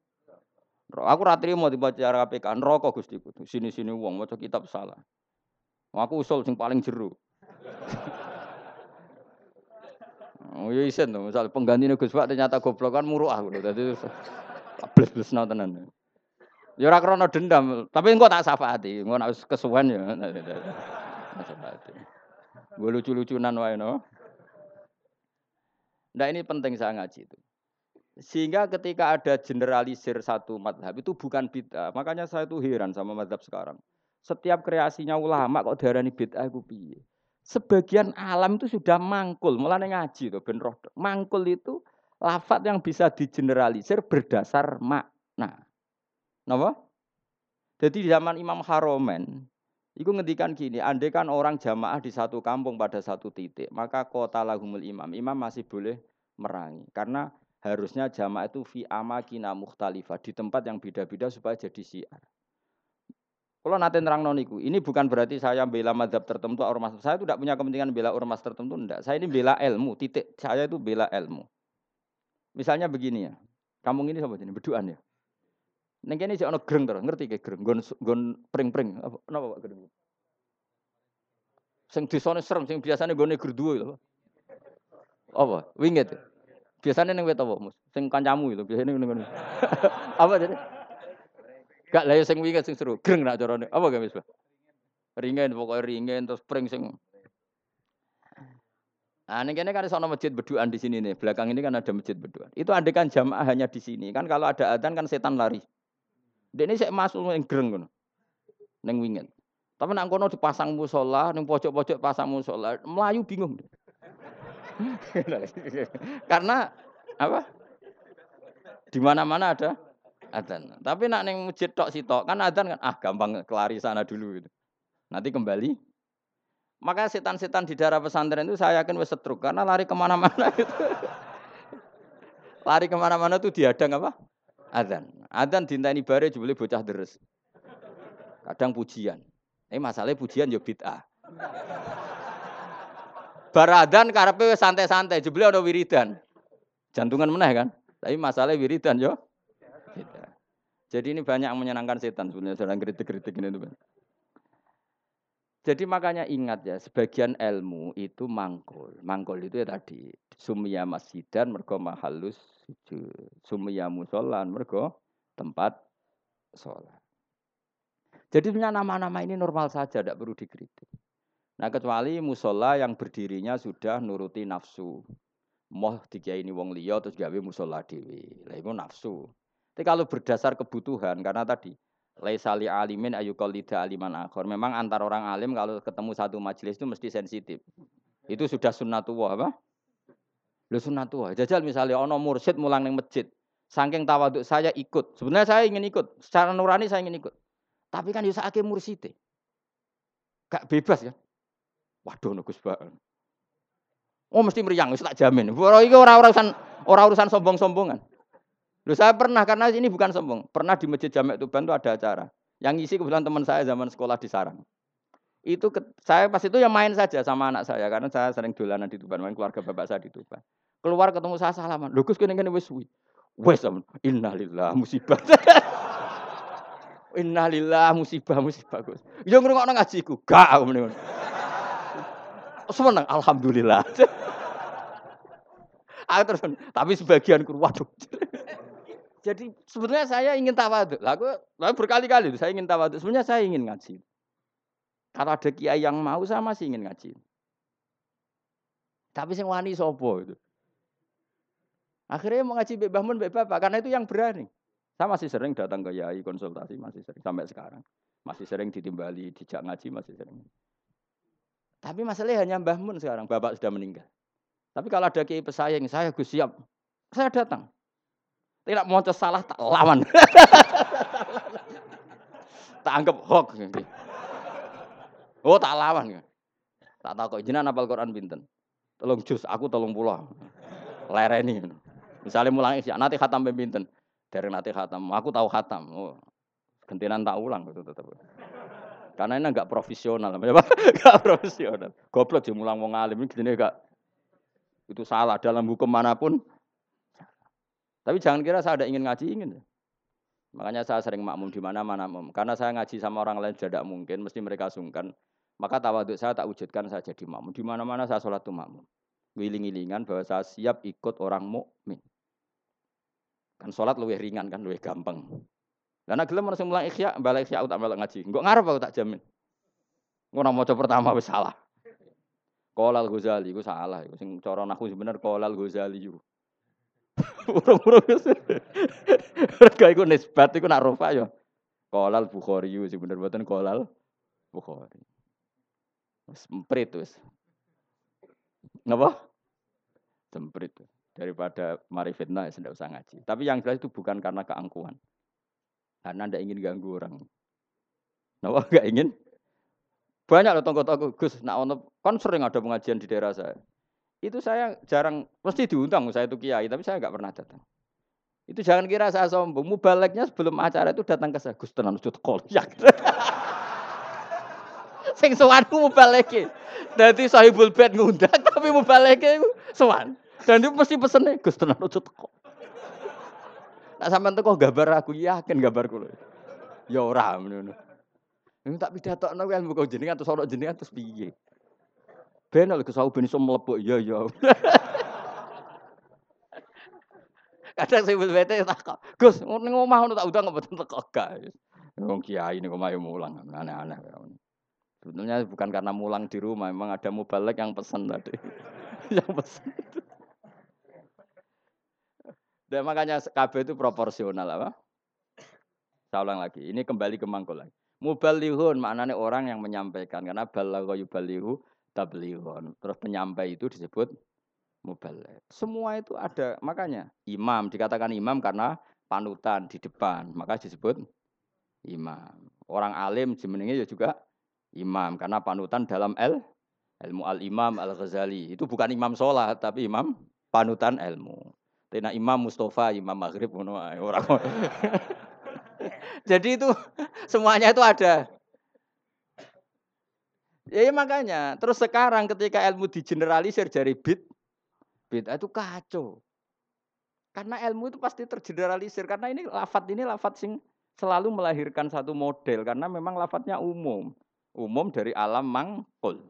Aku ra trimo dibaca KPK neraka Gusti ku. Sini-sini wong maca kitab salah. Aku usul sing paling jeru. Oh iya isen tuh, misal pengganti Gus Pak ternyata goblok kan muruh aku, jadi bles-bles tenan. Ya ora krana dendam, tapi engko tak syafaati, engko nek kesuwen ya. Gue lucu-lucunan wae no. Nah ini penting saya ngaji itu. Sehingga ketika ada generalisir satu madhab itu bukan bid'ah. Makanya saya tuh heran sama madhab sekarang. Setiap kreasinya ulama kok darani bid'ah itu piye. Sebagian alam itu sudah mangkul, mulai ngaji tuh ben roh. Mangkul itu lafat yang bisa digeneralisir berdasar makna. Napa? Jadi di zaman Imam Haromen, Iku ngendikan gini, andai kan orang jamaah di satu kampung pada satu titik, maka kota lahumul imam. Imam masih boleh merangi. Karena harusnya jamaah itu fi amakina mukhtalifah. Di tempat yang beda-beda supaya jadi syiar. Kalau nanti nerang noniku, ini bukan berarti saya bela madhab tertentu ormas. Saya itu tidak punya kepentingan bela ormas tertentu, enggak. Saya ini bela ilmu, titik. Saya itu bela ilmu. Misalnya begini ya, kampung ini sama ini, berduaan ya. Neng kene sik ana greng terus, ngerti ke greng, gon gon pring-pring. Apa napa Pak greng? Sing desane serem, sing biasane gone gerduwe lho. Apa? Winget. Biasanya neng wet apa, Mus? Sing kancamu itu, biasanya neng ngono. apa jadi? Gak lah ya sing winget sing seru. Greng nak carane. Apa gak Pak? Ringen pokoknya ringen terus pring sing Nah, ini kan ada sono masjid berduaan di sini nih. Belakang ini kan ada masjid berduaan. Itu ada kan jamaah hanya di sini. Kan kalau ada adzan kan setan lari. Dene sik masuk ning greng ngono. Ning wingit. Tapi nak kono dipasang musola, ning pojok-pojok pasang musola, melayu bingung. Karena apa? Di mana-mana ada adzan. Tapi nak neng masjid tok sitok kan adzan kan ah gampang kelari sana dulu gitu. Nanti kembali. Maka setan-setan di daerah pesantren itu saya yakin wes setruk karena lari ke mana-mana itu. lari ke mana-mana tuh diadang apa? Adzan. Adzan dinteni bare jebule bocah deres. Kadang pujian. Eh masalahnya pujian yo bid'ah. Baradan karepe wis santai-santai, jebule ana wiridan. Jantungan meneh kan. Tapi masalahnya wiridan yo. Jadi ini banyak yang menyenangkan setan sebenarnya sedang kritik-kritik ini tuh. Jadi makanya ingat ya, sebagian ilmu itu mangkul. Mangkul itu ya tadi sumia masjidan mergo mahalus sujud. Sumia musolan mergo tempat sholat. Jadi sebenarnya nama-nama ini normal saja, tidak perlu dikritik. Nah kecuali musola yang berdirinya sudah nuruti nafsu. Moh tiga ini wong liya terus gawe musola dewi. Lah itu nafsu. Tapi kalau berdasar kebutuhan karena tadi laisali alimin ayu qalida aliman akhor. Memang antar orang alim kalau ketemu satu majelis itu mesti sensitif. Itu sudah sunnatullah apa? Lu sunnatullah. Jajal misalnya ono mursyid mulang ning masjid. Saking tawaduk saya ikut. Sebenarnya saya ingin ikut. Secara nurani saya ingin ikut. Tapi kan ya sakit mursite. Gak bebas kan. Waduh nugus banget. Oh mesti meriang, tak jamin. Bro, ini orang urusan orang urusan sombong-sombongan. Lu saya pernah karena ini bukan sombong. Pernah di masjid Jamek Tuban itu ada acara. Yang isi kebetulan teman saya zaman sekolah di Sarang. Itu ke, saya pas itu yang main saja sama anak saya karena saya sering dolanan di Tuban, main keluarga bapak saya di Tuban. Keluar ketemu saya salaman. Lho Gus kene kene wis suwi. Wes innalillah musibah. innalillah musibah musibah Gus. Ya ngrungokno ngajiku. Gak aku. Seneng alhamdulillah. aku terus tapi sebagian kur waduh. Jadi sebenarnya saya ingin tawaduk. Lalu, lalu berkali-kali saya ingin tawaduk. Sebenarnya saya ingin ngaji. Kalau ada kiai yang mau saya masih ingin ngaji. Tapi sing wani sopo itu. Akhirnya mau ngaji Mbak Bahmun, Bapak, karena itu yang berani. Saya masih sering datang ke Yai konsultasi, masih sering sampai sekarang. Masih sering ditimbali, dijak ngaji masih sering. Tapi masalahnya hanya Mbah Mun sekarang, bapak sudah meninggal. Tapi kalau ada kiai pesaing, saya gus siap, saya datang. Tidak mau salah tak lawan. tak anggap hoax. Oh tak lawan. Tak tahu kok jenengan apal Quran pinten. Tolong jus, aku tolong pulang. Lereni. Misalnya mulang isya, nanti khatam pinten. Dari nanti khatam, aku tahu khatam. Oh, gentinan tak ulang tetap. Karena ini enggak profesional, enggak profesional. Goblok sih mulang wong alim ini enggak itu salah dalam hukum mana pun. Tapi jangan kira saya ada ingin ngaji ingin. Makanya saya sering makmum di mana-mana Karena saya ngaji sama orang lain tidak mungkin, mesti mereka sungkan. Maka tawaduk saya tak wujudkan saya jadi makmum. Di mana-mana saya sholat tuh makmum. Wiling-wilingan bahwa saya siap ikut orang mukmin. Kan sholat lebih ringan kan, lebih gampang. Karena gelem langsung mulai ikhya, balik ikhya tak balik ngaji. Enggak ngarep aku tak jamin. Ngono maca pertama wis salah. Qolal Ghazali iku salah iku sing cara nahu sebener Qolal Ghazali iku. Urung-urung wis. Mergo iku nisbat iku nak rofa ya. Qolal Bukhari sing bener mboten Qolal Bukhari. Semprit wis. Napa? Semprit. Daripada mari fitnah ya usah ngaji. Tapi yang jelas itu bukan karena keangkuhan. Karena tidak ingin ganggu orang. Napa enggak ingin? Banyak loh tonggo-tonggo Gus, nak ono kan sering ada pengajian di daerah saya. Itu saya jarang, pasti diundang saya itu kiai, tapi saya nggak pernah datang. Itu jangan kira saya sombong. Mubaleknya sebelum acara itu datang ke saya, Gus tenan sujud kolyak. sing sowan mubaleke. Dadi sahibul bed ngundang tapi mubaleke sowan. Dan itu mesti pesene Gus tenan ojo teko. Nak sampean teko gambar aku yakin gambar kulo. Ya ora ngono. Ini tak pidatokno kan buka jenengan terus ana jenengan terus piye? Ben lek kesau ben iso mlebu ya ya. Kadang sing bete tak Gus, ning omah ngono tak udang kok boten teko gak. Wong kiai niku mayu mulang aneh-aneh. Sebetulnya bukan karena mulang di rumah, memang ada mubalek yang pesan tadi. yang pesan. Dan makanya KB itu proporsional apa? Saya ulang lagi. Ini kembali ke mangkul lagi. Mubalighun maknanya orang yang menyampaikan karena balagha yubalihu tablighun. Terus penyampai itu disebut mubaligh. Semua itu ada. Makanya imam dikatakan imam karena panutan di depan, maka disebut imam. Orang alim jemenenge juga imam karena panutan dalam el ilmu al imam al ghazali itu bukan imam sholat tapi imam panutan ilmu. Tena imam Mustafa imam maghrib orang. Jadi itu semuanya itu ada. Ya, ya makanya terus sekarang ketika ilmu digeneralisir dari bid bid itu kacau. Karena ilmu itu pasti tergeneralisir karena ini lafat ini lafat sing selalu melahirkan satu model karena memang lafadznya umum umum dari alam mangkul.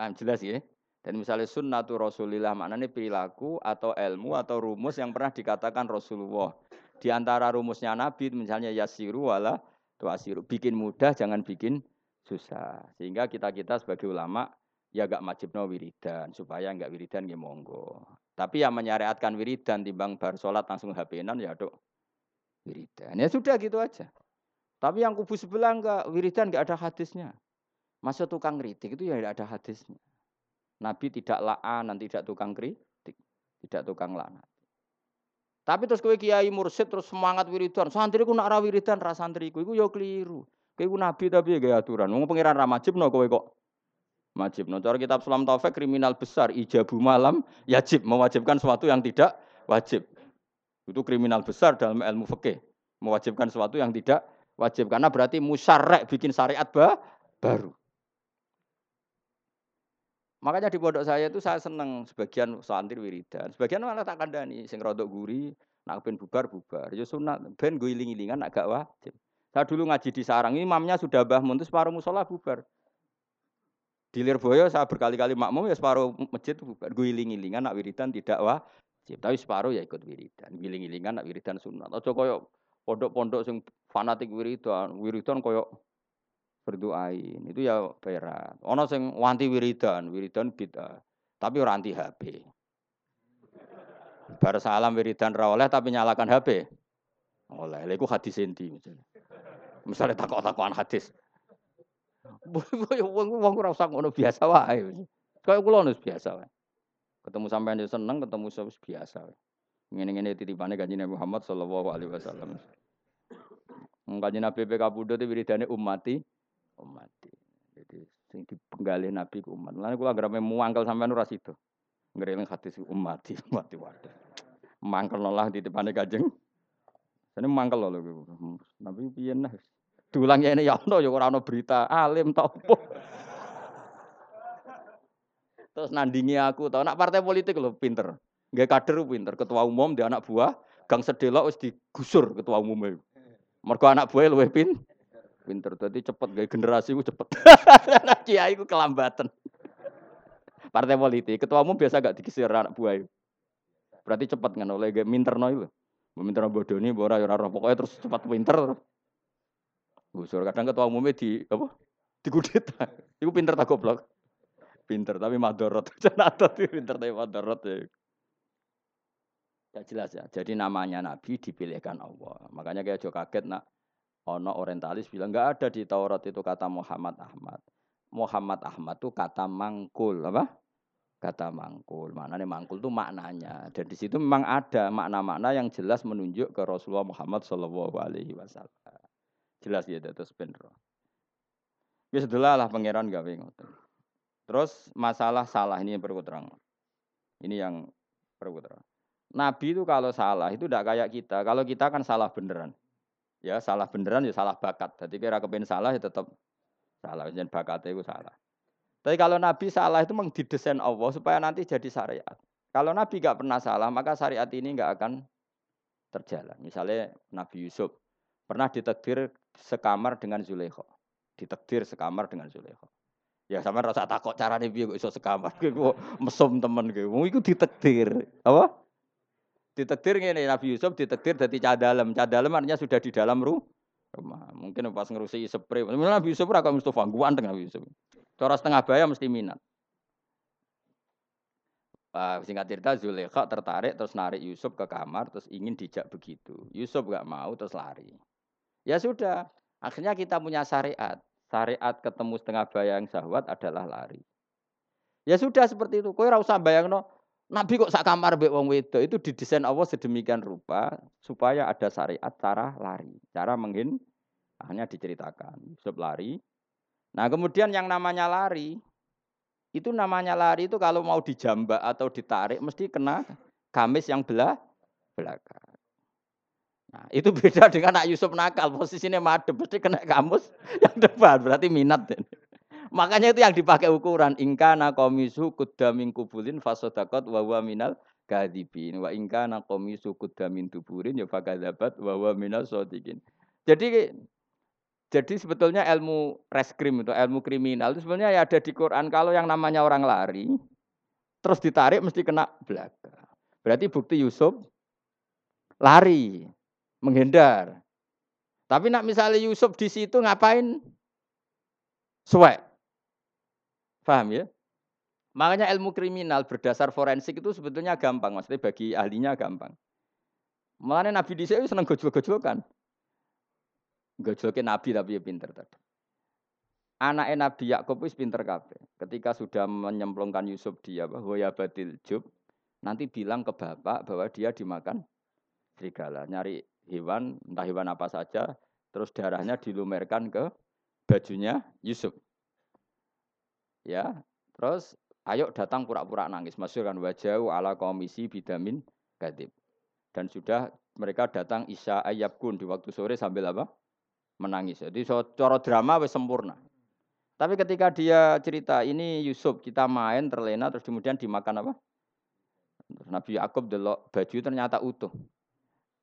Ah, jelas ya. Dan misalnya sunnatu Rasulillah maknanya perilaku atau ilmu atau rumus yang pernah dikatakan Rasulullah. Di antara rumusnya Nabi misalnya yasiru wala tuasiru. Bikin mudah jangan bikin susah. Sehingga kita-kita sebagai ulama ya gak no wiridan supaya nggak wiridan ya monggo. Tapi yang menyariatkan wiridan timbang bar sholat langsung HP-nan ya dok wiridan. Ya sudah gitu aja. Tapi yang kubu sebelah enggak, wiridan enggak ada hadisnya. Masa tukang kritik itu ya tidak ada hadisnya. Nabi tidak la'an, tidak tukang kritik, tidak tukang laknat. Tapi terus kowe kiai mursid terus semangat wiridan, santri ku nak ra wiridan ra santri ku iku ya keliru. Kowe nabi tapi ya aturan. Wong pangeran ra no kowe kok no. Cara kitab Sulam Taufik kriminal besar ijabu malam yajib mewajibkan sesuatu yang tidak wajib. Itu kriminal besar dalam ilmu fikih. Mewajibkan sesuatu yang tidak Wajib karena berarti musyarek bikin syariat bah, baru. Makanya di pondok saya itu saya seneng sebagian santri wiridan, sebagian malah tak kandani sing rodok guri, nak ben bubar bubar. Ya sunat ben gue iling-ilingan agak wajib. Saya dulu ngaji di sarang, imamnya sudah bah muntus separuh musola bubar. Di Lirboyo saya berkali-kali makmum ya separuh masjid bubar. Gue iling-ilingan nak wiridan tidak wajib, tapi separuh ya ikut wiridan. Giling-gilingan nak wiridan sunat. Ojo koyo pondok-pondok sing fanatik wiridan, wiridan koyok berdoain. Itu ya berat. Ono sing wanti wiridan, wiridan bid'ah. Tapi orang anti HP. Bar salam wiridan ra oleh tapi nyalakan HP. Oleh. Lha iku hadis endi misalnya. Misalnya takok-takokan hadis. Wong wong ora usah ngono biasa wae. Kayak kula nus biasa wae. Ketemu sampean yo seneng, ketemu wis biasa wae. Ngene-ngene titipane Kanjeng Nabi Muhammad sallallahu alaihi wasallam. Kanjeng Nabi PK Budho itu wiridane ummati ummati. Jadi sing dipenggalih Nabi ku umat. Lan kula muangkel sampean ora sida. Ngereling hadis ummati ummati wadah. Mangkel lah titipane Kanjeng. Sene mangkel lho Nabi piye nah. Diulang ini ya ono ya ora ono berita alim tau. Terus nandingi aku tau nak partai politik lho pinter. Nggak kader pinter, ketua umum dia anak buah, gang sedelok wis digusur ketua umumnya. Mergo anak buah luwih pin pinter. Dadi cepet gaya generasi ku cepet. Kiai ku kelambatan. Partai politik, ketua umum biasa gak digisir anak buah. Berarti cepet kan oleh gaya minterno itu. Minterno bodoni, bora ya ora pokoknya terus cepat pinter. Gusur kadang ketua umumnya di apa? Digudeta. Iku pinter tak goblok. Pinter tapi madorot. Jangan pinter tapi madorot ya. Ya jelas ya. Jadi namanya Nabi dipilihkan Allah. Makanya kayak jauh kaget nak ono orientalis bilang nggak ada di Taurat itu kata Muhammad Ahmad. Muhammad Ahmad itu kata mangkul apa? Kata mangkul. Mana nih mangkul itu maknanya. Dan di situ memang ada makna-makna yang jelas menunjuk ke Rasulullah Muhammad Shallallahu Alaihi Wasallam. Jelas ya terus bener. Ya setelah lah pangeran gawe ngoten. Terus masalah salah ini yang perlu terang. Ini yang perlu terang. Nabi itu kalau salah itu tidak kayak kita. Kalau kita kan salah beneran. Ya salah beneran ya salah bakat. Jadi kira kepen salah ya tetap salah. Jangan bakat itu salah. Tapi kalau Nabi salah itu memang Allah supaya nanti jadi syariat. Kalau Nabi nggak pernah salah, maka syariat ini nggak akan terjalan. Misalnya Nabi Yusuf pernah ditakdir sekamar dengan Zulaikha. Ditakdir sekamar dengan Zulaikha. Ya sama rasa takut cara nih biar iso sekamar, gue mesum temen gue. Mau ikut apa? Ditakdir ini Nabi Yusuf ditakdir dari cadalem. Cadalem artinya sudah di dalam rumah. Mungkin pas ngerusi spray. Nabi Yusuf ora Mustafa gua dengan Nabi Yusuf. Cara setengah bayar mesti minat. Uh, singkat cerita Zulekha tertarik terus narik Yusuf ke kamar terus ingin dijak begitu. Yusuf gak mau terus lari. Ya sudah, akhirnya kita punya syariat. Syariat ketemu setengah bayang syahwat adalah lari. Ya sudah seperti itu. Kowe ora usah bayangno Nabi kok sak kamar mbek wong wedo itu didesain Allah sedemikian rupa supaya ada syariat cara lari, cara menghin hanya diceritakan. Yusuf lari. Nah, kemudian yang namanya lari itu namanya lari itu kalau mau dijambak atau ditarik mesti kena gamis yang belah belakang. Nah, itu beda dengan nak Yusuf nakal, posisinya madep, pasti kena kamus yang depan, berarti minat. Makanya itu yang dipakai ukuran ingkana komisu kudamin kubulin fasodakot wawa minal kadibin wa ingkana komisu kudamin tuburin ya fakadabat wawa minal sodikin. Jadi jadi sebetulnya ilmu reskrim itu ilmu kriminal itu sebenarnya ya ada di Quran kalau yang namanya orang lari terus ditarik mesti kena belakang. Berarti bukti Yusuf lari menghindar. Tapi nak misalnya Yusuf di situ ngapain? Suwek. Paham ya? Makanya ilmu kriminal berdasar forensik itu sebetulnya gampang, maksudnya bagi ahlinya gampang. Makanya Nabi di sini seneng gojol-gojolkan. Gojolkan Nabi tapi ya pinter tadi. Anak Nabi Yakub itu pinter kafe. Ketika sudah menyemplungkan Yusuf dia bahwa ya batil jub, nanti bilang ke bapak bahwa dia dimakan serigala. Nyari hewan, entah hewan apa saja, terus darahnya dilumerkan ke bajunya Yusuf. Ya, terus ayo datang pura-pura nangis. Masuk kan wajah ala komisi bidamin gadib. Dan sudah mereka datang Isya Ayabkun di waktu sore sambil apa? Menangis. Jadi so, coro drama wes sempurna. Tapi ketika dia cerita ini Yusuf kita main terlena terus kemudian dimakan apa? Nabi Yakub delok baju ternyata utuh.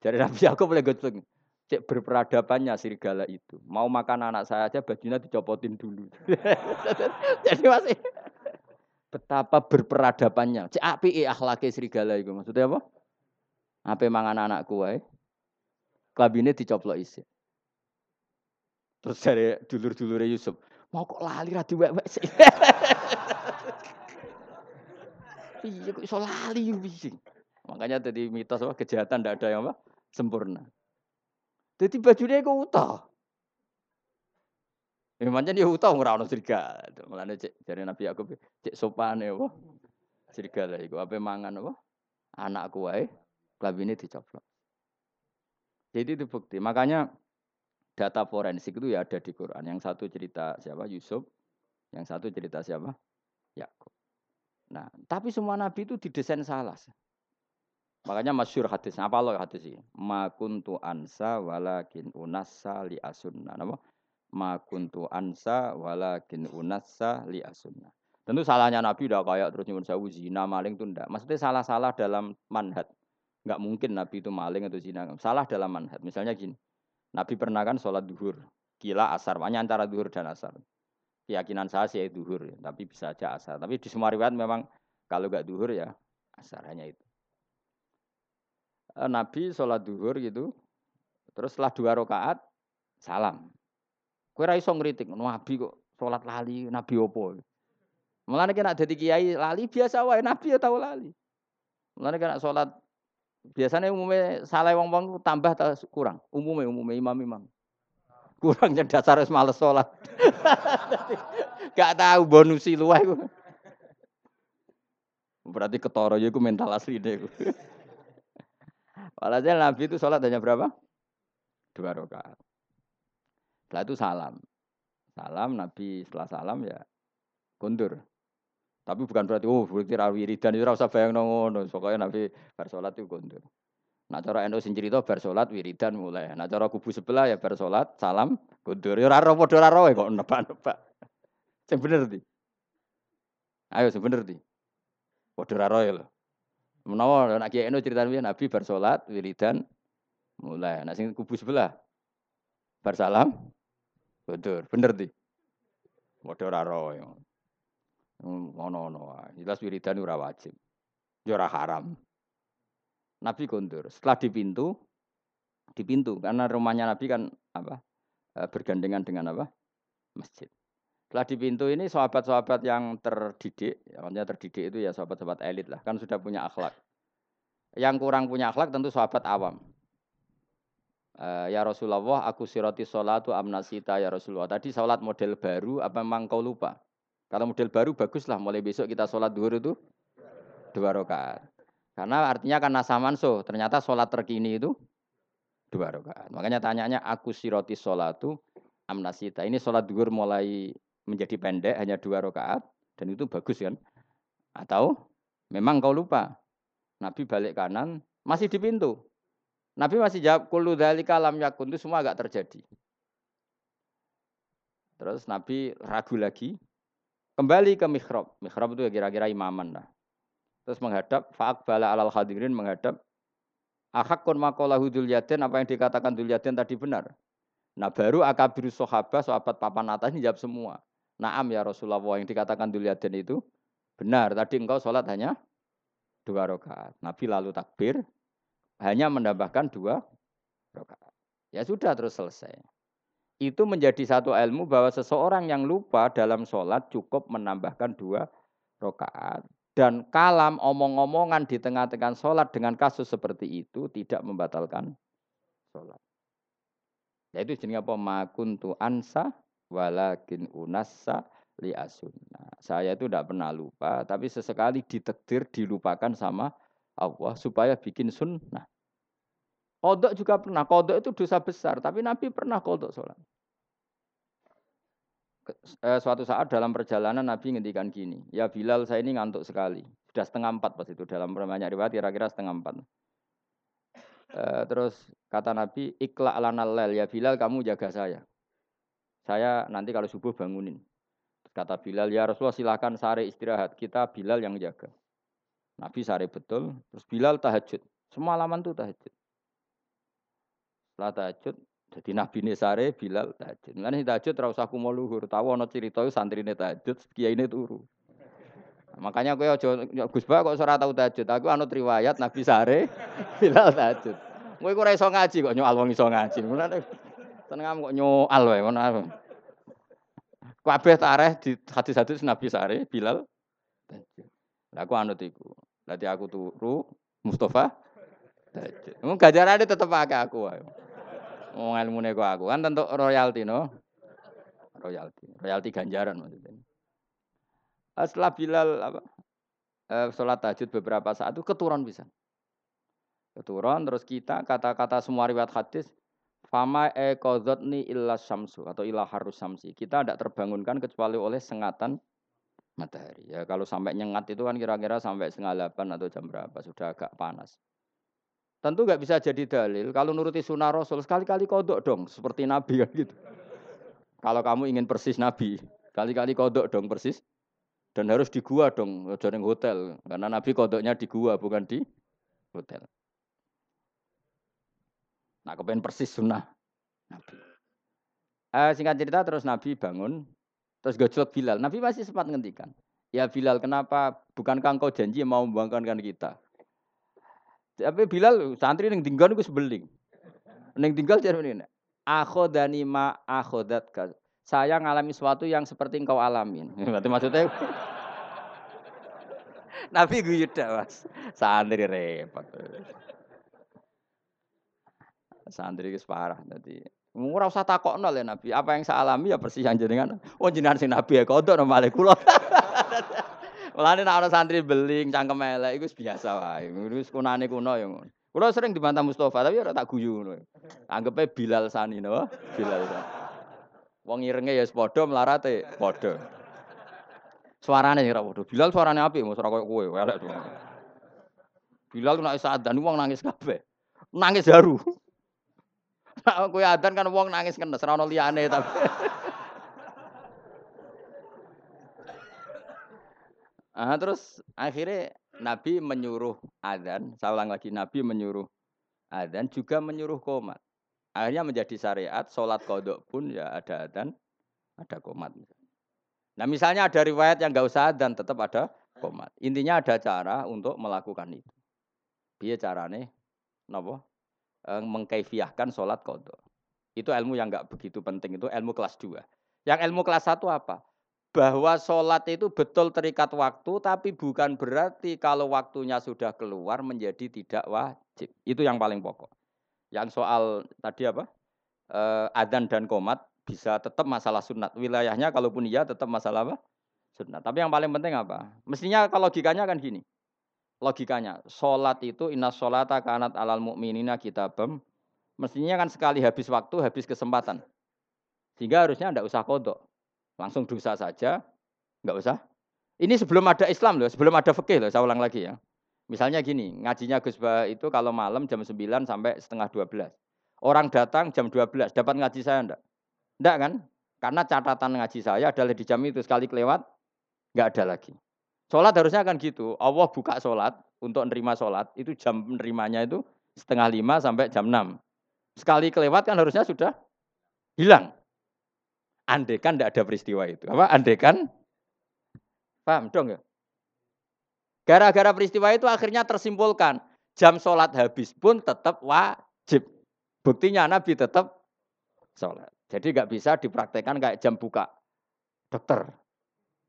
Jadi Nabi Yakub boleh goceng cek berperadabannya serigala itu. Mau makan anak saya aja bajunya dicopotin dulu. Jadi masih betapa berperadabannya. Cek api akhlaknya serigala itu. Maksudnya apa? Apa mangan anakku wae. Klabine dicoplok isi. Terus dari dulur-dulure Yusuf, mau kok lali ra diwek-wek sih. Iya kok iso lali? Makanya tadi mitos apa kejahatan tidak ada yang apa sempurna. Jadi bajunya kok utah. Ya pancen ya utang ora ono serigala. Mulane cek jare Nabi Yakub cek sopane apa? Serigala iku ape mangan apa? Anakku wae klambine dicoplok. Jadi itu bukti. Makanya data forensik itu ya ada di Quran. Yang satu cerita siapa? Yusuf. Yang satu cerita siapa? Yakub. Nah, tapi semua nabi itu didesain salah. Makanya masyur hadis. Apa lo hadis ini? Ma kuntu ansa walakin unassa li asunna. Apa? Ma kuntu ansa walakin unassa li asunna. Tentu salahnya Nabi udah kayak terus nyuwun sewu zina maling itu ndak. Maksudnya salah-salah dalam manhat. Enggak mungkin Nabi itu maling atau zina. Salah dalam manhat. Misalnya gini. Nabi pernah kan sholat duhur. Gila asar. Makanya antara duhur dan asar. Keyakinan saya sih duhur. Ya. Tapi bisa aja asar. Tapi di semua riwayat memang kalau enggak duhur ya asar. Hanya itu. Eh, Nabi sholat duhur gitu. Terus setelah dua rakaat salam. Kue raiso ngeritik. Nabi kok sholat lali. Nabi opo. Mulane kena dadi kiai lali biasa wae nabi ya tau lali. Mulane kena salat biasanya umumnya salah wong-wong tambah atau kurang. Umumnya umumnya imam-imam. Kurangnya dasar wis males salat. Gak tahu bonusi luwih. Berarti ketara ya mental asli deh. Walhasil Nabi itu sholat hanya berapa? Dua rakaat. Setelah itu salam. Salam Nabi setelah salam ya kundur. Tapi bukan berarti oh berarti ra wiridan itu ora usah bayang ngono. Pokoke Nabi bar salat itu kondur. Nah cara NU sing cerita bar salat wiridan mulai. Nah cara kubu sebelah ya bar salat salam kondur. Ya ora padha ora kok nebak-nebak. Sing bener di. Ayo sing bener di. Padha ora lho. Menawa nek Kiai NU cerita Nabi bar salat wiridan mulai. Nah kubu sebelah bar salam kondur. Bener di. Padha ora Ono-ono wae. Jelas wiridan ora wajib. Ya ora haram. Nabi kondur. Setelah di pintu, di pintu karena rumahnya Nabi kan apa? Eh, bergandengan dengan apa? Masjid. Setelah di pintu ini sahabat-sahabat yang terdidik, ya, maksudnya terdidik itu ya sahabat-sahabat elit lah, kan sudah punya akhlak. Yang kurang punya akhlak tentu sahabat awam. Uh, ya Rasulullah, aku siroti sholatu amnasita ya Rasulullah. Tadi sholat model baru, apa memang kau lupa? Kalau model baru baguslah mulai besok kita sholat duhur itu dua rakaat. Karena artinya kan nasa manso, ternyata sholat terkini itu dua rakaat. Makanya tanyanya aku siroti sholatu amnasita. Ini sholat duhur mulai menjadi pendek hanya dua rakaat dan itu bagus kan? Atau memang kau lupa? Nabi balik kanan masih di pintu. Nabi masih jawab kullu dzalika lam yakun itu semua agak terjadi. Terus Nabi ragu lagi, Kembali ke mihrab. Mihrab itu ya kira-kira imaman lah. Terus menghadap, bala alal hadirin menghadap. Ahakun makolahu dulyadin, apa yang dikatakan dulyadin tadi benar. Nah baru akabiru sahabat, sahabat papan atas ini jawab semua. Naam ya Rasulullah yang dikatakan dulyadin itu benar. Tadi engkau sholat hanya dua rakaat. Nabi lalu takbir, hanya menambahkan dua rakaat. Ya sudah terus selesai itu menjadi satu ilmu bahwa seseorang yang lupa dalam sholat cukup menambahkan dua rakaat dan kalam omong-omongan di tengah-tengah sholat dengan kasus seperti itu tidak membatalkan sholat. Yaitu jenis apa? Makuntu ansa walakin unassa li asunna. Saya itu tidak pernah lupa, tapi sesekali ditekdir dilupakan sama Allah supaya bikin sunnah. Kodok juga pernah. Kodok itu dosa besar. Tapi Nabi pernah kodok sholat. Eh, suatu saat dalam perjalanan Nabi ngendikan gini. Ya Bilal saya ini ngantuk sekali. Sudah setengah empat pas itu. Dalam banyak riwayat kira-kira setengah empat. Eh, terus kata Nabi, ikla ala nalel. Ya Bilal kamu jaga saya. Saya nanti kalau subuh bangunin. Kata Bilal, ya Rasulullah silakan sare istirahat. Kita Bilal yang jaga. Nabi sare betul. Terus Bilal tahajud. Semalaman tuh tahajud. Setelah tahajud, jadi Nabi ini sare Bilal tahajud. Mulane tahajud ora usah kumo luhur. Tahu ana cerita santrine tahajud, kiai ini turu. Makanya kowe aja Gus Ba kok ora tau tahajud. Aku anut riwayat Nabi sare Bilal tahajud. Kowe ora iso ngaji kok nyoal wong iso ngaji. Mulane tenang kok nyoal wae ngono. Kabeh tareh di hadis-hadis Nabi sare Bilal. Lah aku anut iku. Berarti aku turu Mustafa Mung gajarane tetep pakai aku wae. Oh ilmune kok aku kan tentu royalti no. royalti. Royalti ganjaran maksudnya. Setelah Bilal apa? Eh, sholat tahajud beberapa saat itu keturun bisa. Keturun terus kita kata-kata semua riwayat hadis Fama e illa samsu atau illa harus samsi. Kita tidak terbangunkan kecuali oleh sengatan matahari. Ya kalau sampai nyengat itu kan kira-kira sampai setengah delapan atau jam berapa sudah agak panas. Tentu nggak bisa jadi dalil. Kalau nuruti sunnah Rasul sekali-kali kodok dong, seperti Nabi kan gitu. Kalau kamu ingin persis Nabi, kali-kali kodok dong persis. Dan harus di gua dong, jangan hotel. Karena Nabi kodoknya di gua, bukan di hotel. Nah, kepengen persis sunnah Nabi. Uh, singkat cerita terus Nabi bangun, terus gojlok Bilal. Nabi masih sempat ngendikan, ya Bilal kenapa bukankah engkau janji mau membangkankan kita? Tapi Bilal santri yang tinggal itu sebeling. Neng tinggal jadi ini. Akhodani ma akhodat Saya ngalami sesuatu yang seperti engkau alamin. Berarti maksudnya Nabi gue mas. Santri repot. Santri itu parah. Jadi ora usah takokno le Nabi. Apa yang saya alami ya persis jenengan. Oh jenengan sing Nabi ya kodok nomale kula. Mulane nek ana santri beling cangkem elek iku biasa wae. Wis kunane kuno ya ngono. Kula sering dibantah Mustafa tapi ora tak guyu ngono. Anggepe Bilal Sani no, Bilal Sani. Wong irenge ya padha melarate padha. Suarane ora padha. Bilal suarane apik, mos ora koyo kowe, elek Bilal saat dan wong nangis kabeh. Nangis haru. Kowe adan kan wong nangis kenes ora ono liyane tapi. Ah terus akhirnya Nabi menyuruh adzan, saya ulang lagi Nabi menyuruh adzan juga menyuruh komat. Akhirnya menjadi syariat sholat kodok pun ya ada adzan, ada komat. Nah misalnya ada riwayat yang nggak usah adzan tetap ada komat. Intinya ada cara untuk melakukan itu. Dia carane, nopo mengkaifiahkan sholat kodok. Itu ilmu yang nggak begitu penting, itu ilmu kelas 2. Yang ilmu kelas 1 apa? Bahwa sholat itu betul terikat waktu, tapi bukan berarti kalau waktunya sudah keluar menjadi tidak wajib. Itu yang paling pokok. Yang soal tadi apa? Eh, adan dan komat bisa tetap masalah sunat. Wilayahnya kalaupun iya tetap masalah apa? Sunat. Tapi yang paling penting apa? Mestinya kalau logikanya kan gini logikanya. Sholat itu inna sholata kanat alal mu'minina kitabam. Mestinya kan sekali habis waktu, habis kesempatan. Sehingga harusnya tidak usah kodok. Langsung dosa saja, nggak usah. Ini sebelum ada Islam loh, sebelum ada fikih loh, saya ulang lagi ya. Misalnya gini, ngajinya Gus Bah itu kalau malam jam 9 sampai setengah 12. Orang datang jam 12, dapat ngaji saya enggak? Enggak kan? Karena catatan ngaji saya adalah di jam itu, sekali kelewat, enggak ada lagi. Sholat harusnya kan gitu. Allah buka sholat untuk nerima sholat. Itu jam menerimanya itu setengah lima sampai jam enam. Sekali kelewat kan harusnya sudah hilang. Andekan tidak ada peristiwa itu. Apa? Andekan, paham dong ya? Gara-gara peristiwa itu akhirnya tersimpulkan jam sholat habis pun tetap wajib. Buktinya Nabi tetap sholat. Jadi nggak bisa dipraktekkan kayak jam buka dokter.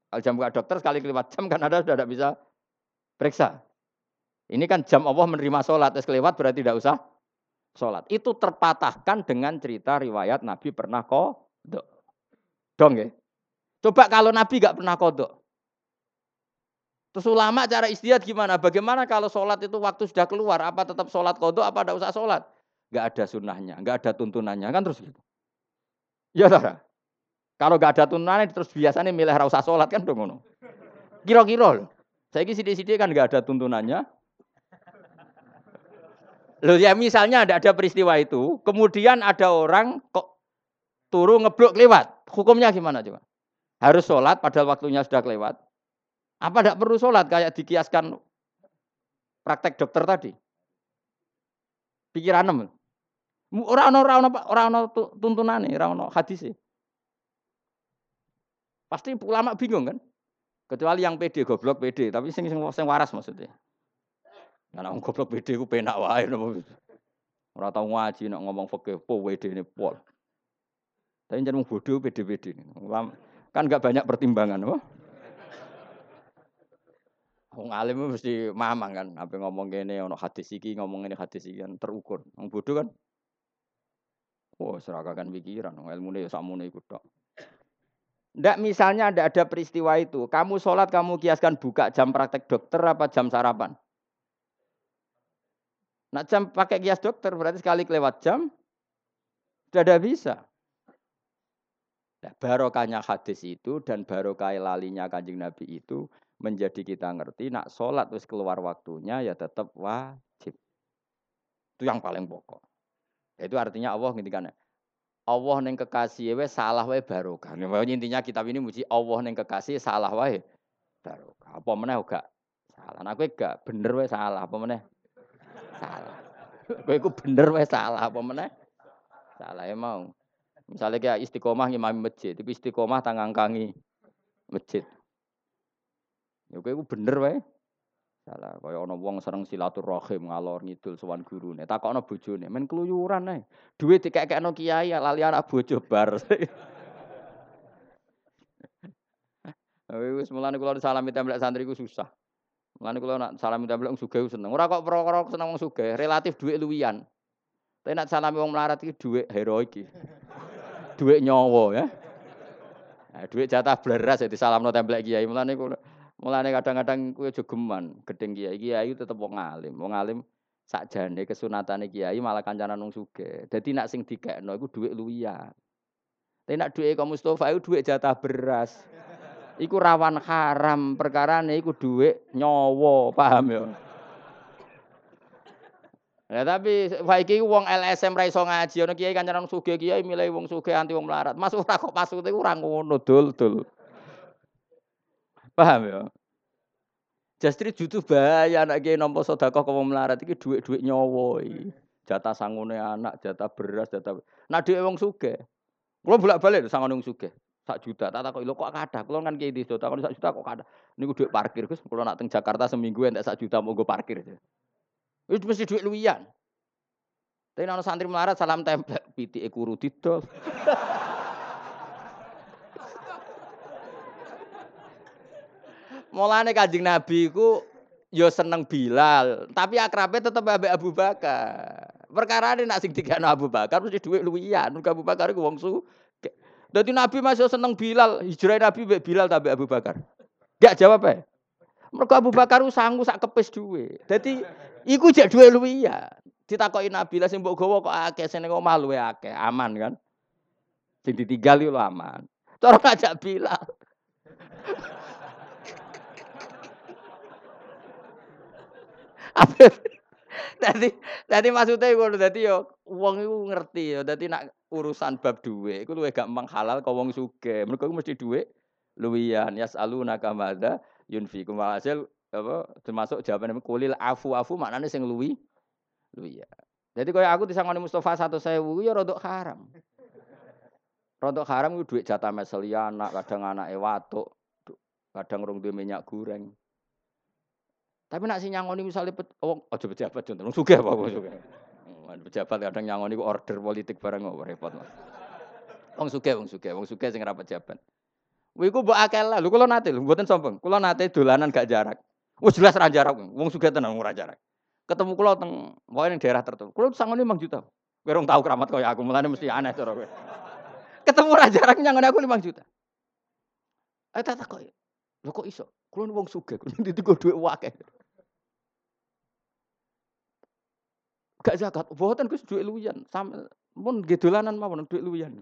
Kalau jam buka dokter sekali kelewat jam kan ada sudah tidak bisa periksa. Ini kan jam Allah menerima sholat, es kelewat berarti tidak usah sholat. Itu terpatahkan dengan cerita riwayat Nabi pernah kodok. Dong ya. Coba kalau Nabi gak pernah kodok. Terus ulama cara istiadat gimana? Bagaimana kalau sholat itu waktu sudah keluar, apa tetap sholat kodok, apa tidak usah sholat? Gak ada sunnahnya, gak ada tuntunannya, kan terus gitu. Ya tak? Kalau gak ada turunan terus biasanya milih rasa sholat kan dong. Kira-kira loh. Saya ini sidik-sidik kan gak ada tuntunannya. Loh ya misalnya ada ada peristiwa itu, kemudian ada orang kok turu ngeblok lewat. Hukumnya gimana coba? Harus sholat padahal waktunya sudah kelewat. Apa tidak perlu sholat kayak dikiaskan praktek dokter tadi? Pikiran. Orang orang orang orang tuntunan nih, orang hadis sih. Pasti ulama bingung kan? Kecuali yang PD goblok PD, tapi sing sing, sing waras maksudnya. Karena orang goblok PD ku penak wae Ora tau ngaji nak ngomong fikih po WD ini pol. Tapi jangan bodoh PD-PD. Kan enggak banyak pertimbangan, apa? Wong alim mesti mamang kan, apa ngomong gini, ono hadis iki, ngomong ini hadis iki kan terukur. Wong bodoh kan, oh seragakan pikiran, ilmu ini ya sakmune ikut tok. Ndak misalnya ndak ada peristiwa itu. Kamu sholat kamu kiaskan buka jam praktek dokter apa jam sarapan? Nak jam pakai kias dokter berarti sekali kelewat jam sudah ada bisa. Nah, barokahnya hadis itu dan barokah lalinya kanjeng Nabi itu menjadi kita ngerti nak sholat terus keluar waktunya ya tetap wajib. Itu yang paling pokok. Itu artinya Allah ngintikan Allah neng kekasih we salah wae barokah. Intinya kitab ini muji Allah neng kekasih salah wae barokah. Apa meneh gak salah. Nah kowe gak bener wae salah apa meneh? Salah. Kowe iku bener wae salah apa meneh? Salah emang. Misalnya kayak istiqomah ngimami masjid, tapi istiqomah tangangkangi masjid. Ya kowe bener wae. Salah, kaya ana wong seneng silaturahim ngalor ngidul sowan gurune. Takokno bojone, men keluyuran ae. Duit dikekekno kiai lali anak bojo bar. Wis mulane kula salami templek santri ku susah. Mulane kula nak salami templek wong sugih seneng. Ora kok perkara seneng wong sugih, relatif duit luwian. Tapi nak salami wong melarat iki duit heroik iki. duit nyawa ya. Nah, duit jatah bleras ya disalamno templek kiai. Mulane kula Mulane kadang-kadang kuwi aja geman, gedeng kiai. Kiai tetep wong alim. Wong alim sakjane kesunatane kiai malah kancanan wong sugih. Dadi nak sing dikekno iku dhuwit luwian. Tapi nak dhuwit kaum Mustofa iku dhuwit jatah beras. Iku rawan haram, perkarane iku dhuwit nyawa, paham ya? Ya tapi saiki wong LSM ra iso ngaji ana kiai kancanan sugih kiai milih wong sugih anti wong melarat. Mas ora kok maksudnya ora ngono dul-dul. Paham ya? Justru jutu bahaya anak kiai nampa sedekah kok melarat iki dhuwit-dhuwit nyawa iki. Jatah sangune anak, jatah beras, jatah. Nah dhuwit wong sugih. Kula bolak-balik sangone wong sugih. Sak juta, tak takoki lho kok kathah. Kula kan kiai desa takon sak juta kok kathah. Niku dhuwit parkir Gus, kula nak teng Jakarta seminggu entek sak juta mau parkir. Itu mesti dhuwit luwian. Tapi ana santri melarat salam templek pitike kuru didol. Mulane Kanjeng Nabi ku yo seneng Bilal, tapi akrabnya tetep ambek Abu Bakar. Perkara ini nak sing digano Abu Bakar mesti dhuwit luwian. Mergo Abu Bakar iku wong su. Dadi Nabi masih seneng Bilal, hijrah Nabi mbek Bilal tapi Abu Bakar. Gak jawab ya. Mergo Abu Bakar sanggup sak kepes duwe. Dadi iku jek dhuwit luwian. Ditakoki Nabi lah sing mbok gawa kok akeh sing ning omah luwe akeh, aman kan. Sing ditinggal yo aman. Cara ngajak Bilal. Dadi dadi maksudnya ngono dadi yo wong iku ngerti yo dadi nak urusan bab duwe iku luwih gak menghalal kok wong sugih. Mergo mesti duwe luwian yasaluna kamada yunfiku hasil apa termasuk jawaban kulil afu afu maknane sing luwi luwi ya. Jadi kaya aku disangoni Mustafa satu sewu ya rodok haram. Rodok haram itu duit jatah meseli anak, kadang anak ewatuk, kadang rong duwe minyak goreng. Tapi nak si nyangoni misalnya pet, oh, ojo pejabat contoh, suge apa wong suge. Hmm, pejabat kadang nyangoni order politik bareng kok repot. Wong suge, wong suge, wong suge sing ora pejabat. Kuwi ku mbok akeh lah. Lho kula nate lho, mboten sombong. Kula nate dolanan gak jarak. Wis jelas ra jarak, wong suge tenan ora jarak. Ketemu kula teng pokoke ning daerah tertentu. Kula sangoni 5 juta. Kowe rong tau keramat kaya aku, mulane mesti aneh cara kowe. Ketemu ra jarak nyangoni aku 5 juta. Eh tak kok. Lho kok iso? Kulo wong sugih, ditigo dhuwit akeh. Gak zakat, mboten Gus dhuwit luwian. Sampe mun nggih dolanan mawon dhuwit luwian.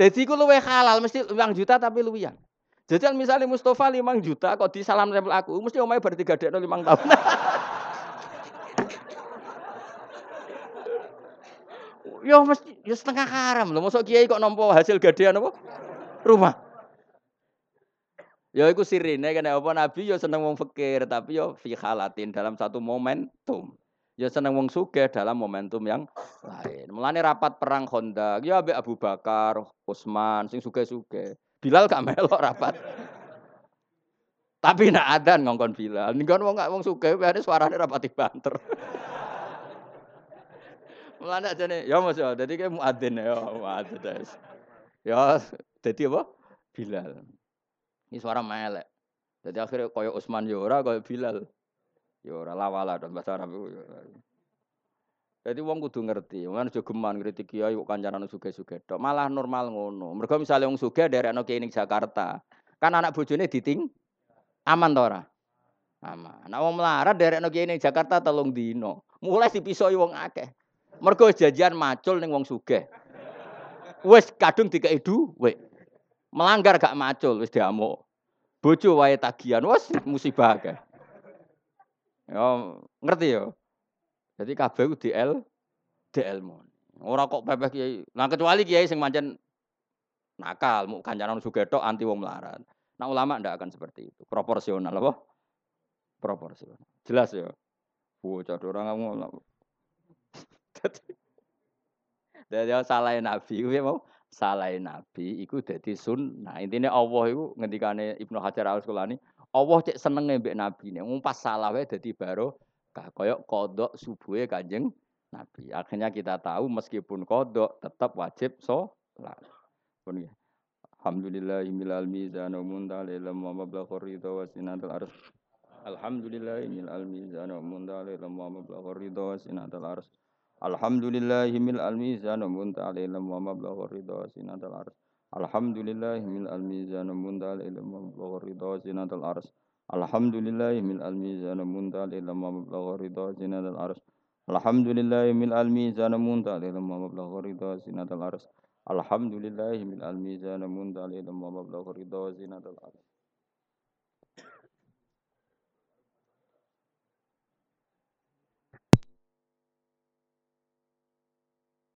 Jadi ku luwe halal mesti 5 juta tapi luwian. Jadi misalnya Mustafa 5 juta kok di salam tempel aku, mesti omahe bar digadekno 5 tahun. Yo mesti yo setengah haram lho, mosok kiai kok nampa hasil gadean apa? Rumah. Ya iku sirine kena apa Nabi ya seneng wong fakir tapi ya fi halatin dalam satu momentum. Ya seneng wong sugih dalam momentum yang lain. Mulane rapat perang Honda, ya ambek Abu Bakar, Utsman sing sugih-sugih. Bilal gak melok rapat. tapi nak ada ngongkon Bilal. Ngongkon wong wong sugih ada suarane rapati banter. Mulane ajane ya Mas ya dadi kayak muadzin ya muadzin. Ya dadi apa? Bilal. Ini suara melek. Jadi akhirnya koyo Usman Yora, ya koyo Bilal. Yora ya lawala dan bahasa Arab. Jadi wong kudu ngerti, wong aja geman kritik kiai kok kancanan sugih-sugih tok. Malah normal ngono. Mergo misale wong sugih derekno kiai ning Jakarta, kan anak bojone diting aman to ora? Aman. Nek wong melarat derekno kiai ning Jakarta telung dino. Mulai dipisoi wong akeh. Mergo janjian macul ning wong sugih. Wis kadung dikei dhuwit. Melanggar gak macul wis diamuk. Bojo wae tagihan, wis musibah akeh. Ya ngerti ya? Jadi kabeh ku DL DLmu. Ora kok pepeh kiai. Nah kecuali kiai sing pancen nakal, mau kancanan sugih tok anti wong melarat. Nah ulama ndak akan seperti itu. Proporsional apa? Proporsional. Jelas ya. Bocah orang kamu Jadi salah Nabi, kuwi mau salah Nabi iku dadi sunnah. Intinya Allah iku ngendikane Ibnu Hajar Al Asqalani, Allah cek seneng mbek Nabi ne. Wong pas salah wae dadi baro koyok kodok subuhe Kanjeng Nabi. Akhirnya kita tahu meskipun kodok tetap wajib sholat. Pun ya. Alhamdulillahimil almizan wa muntalil wa mablaghur ridha wa sinatul ars. Alhamdulillahimil almizan wa muntalil wa mablaghur wa sinatul ars. Alhamdulillahimil almizan wa muntalil wa mablaghur ridha wa sinatul ars. Alhamdulillahimil almizan wa muntalil wa mablaghur ridha wa sinatul ars. Alhamdulillah min al-mizan muntal ila ma mablagha ridha zinatul ars. Alhamdulillah min al-mizan muntal ila ma mablagha ridha zinatul ars. Alhamdulillah min al-mizan muntal ila ma mablagha ridha zinatul ars.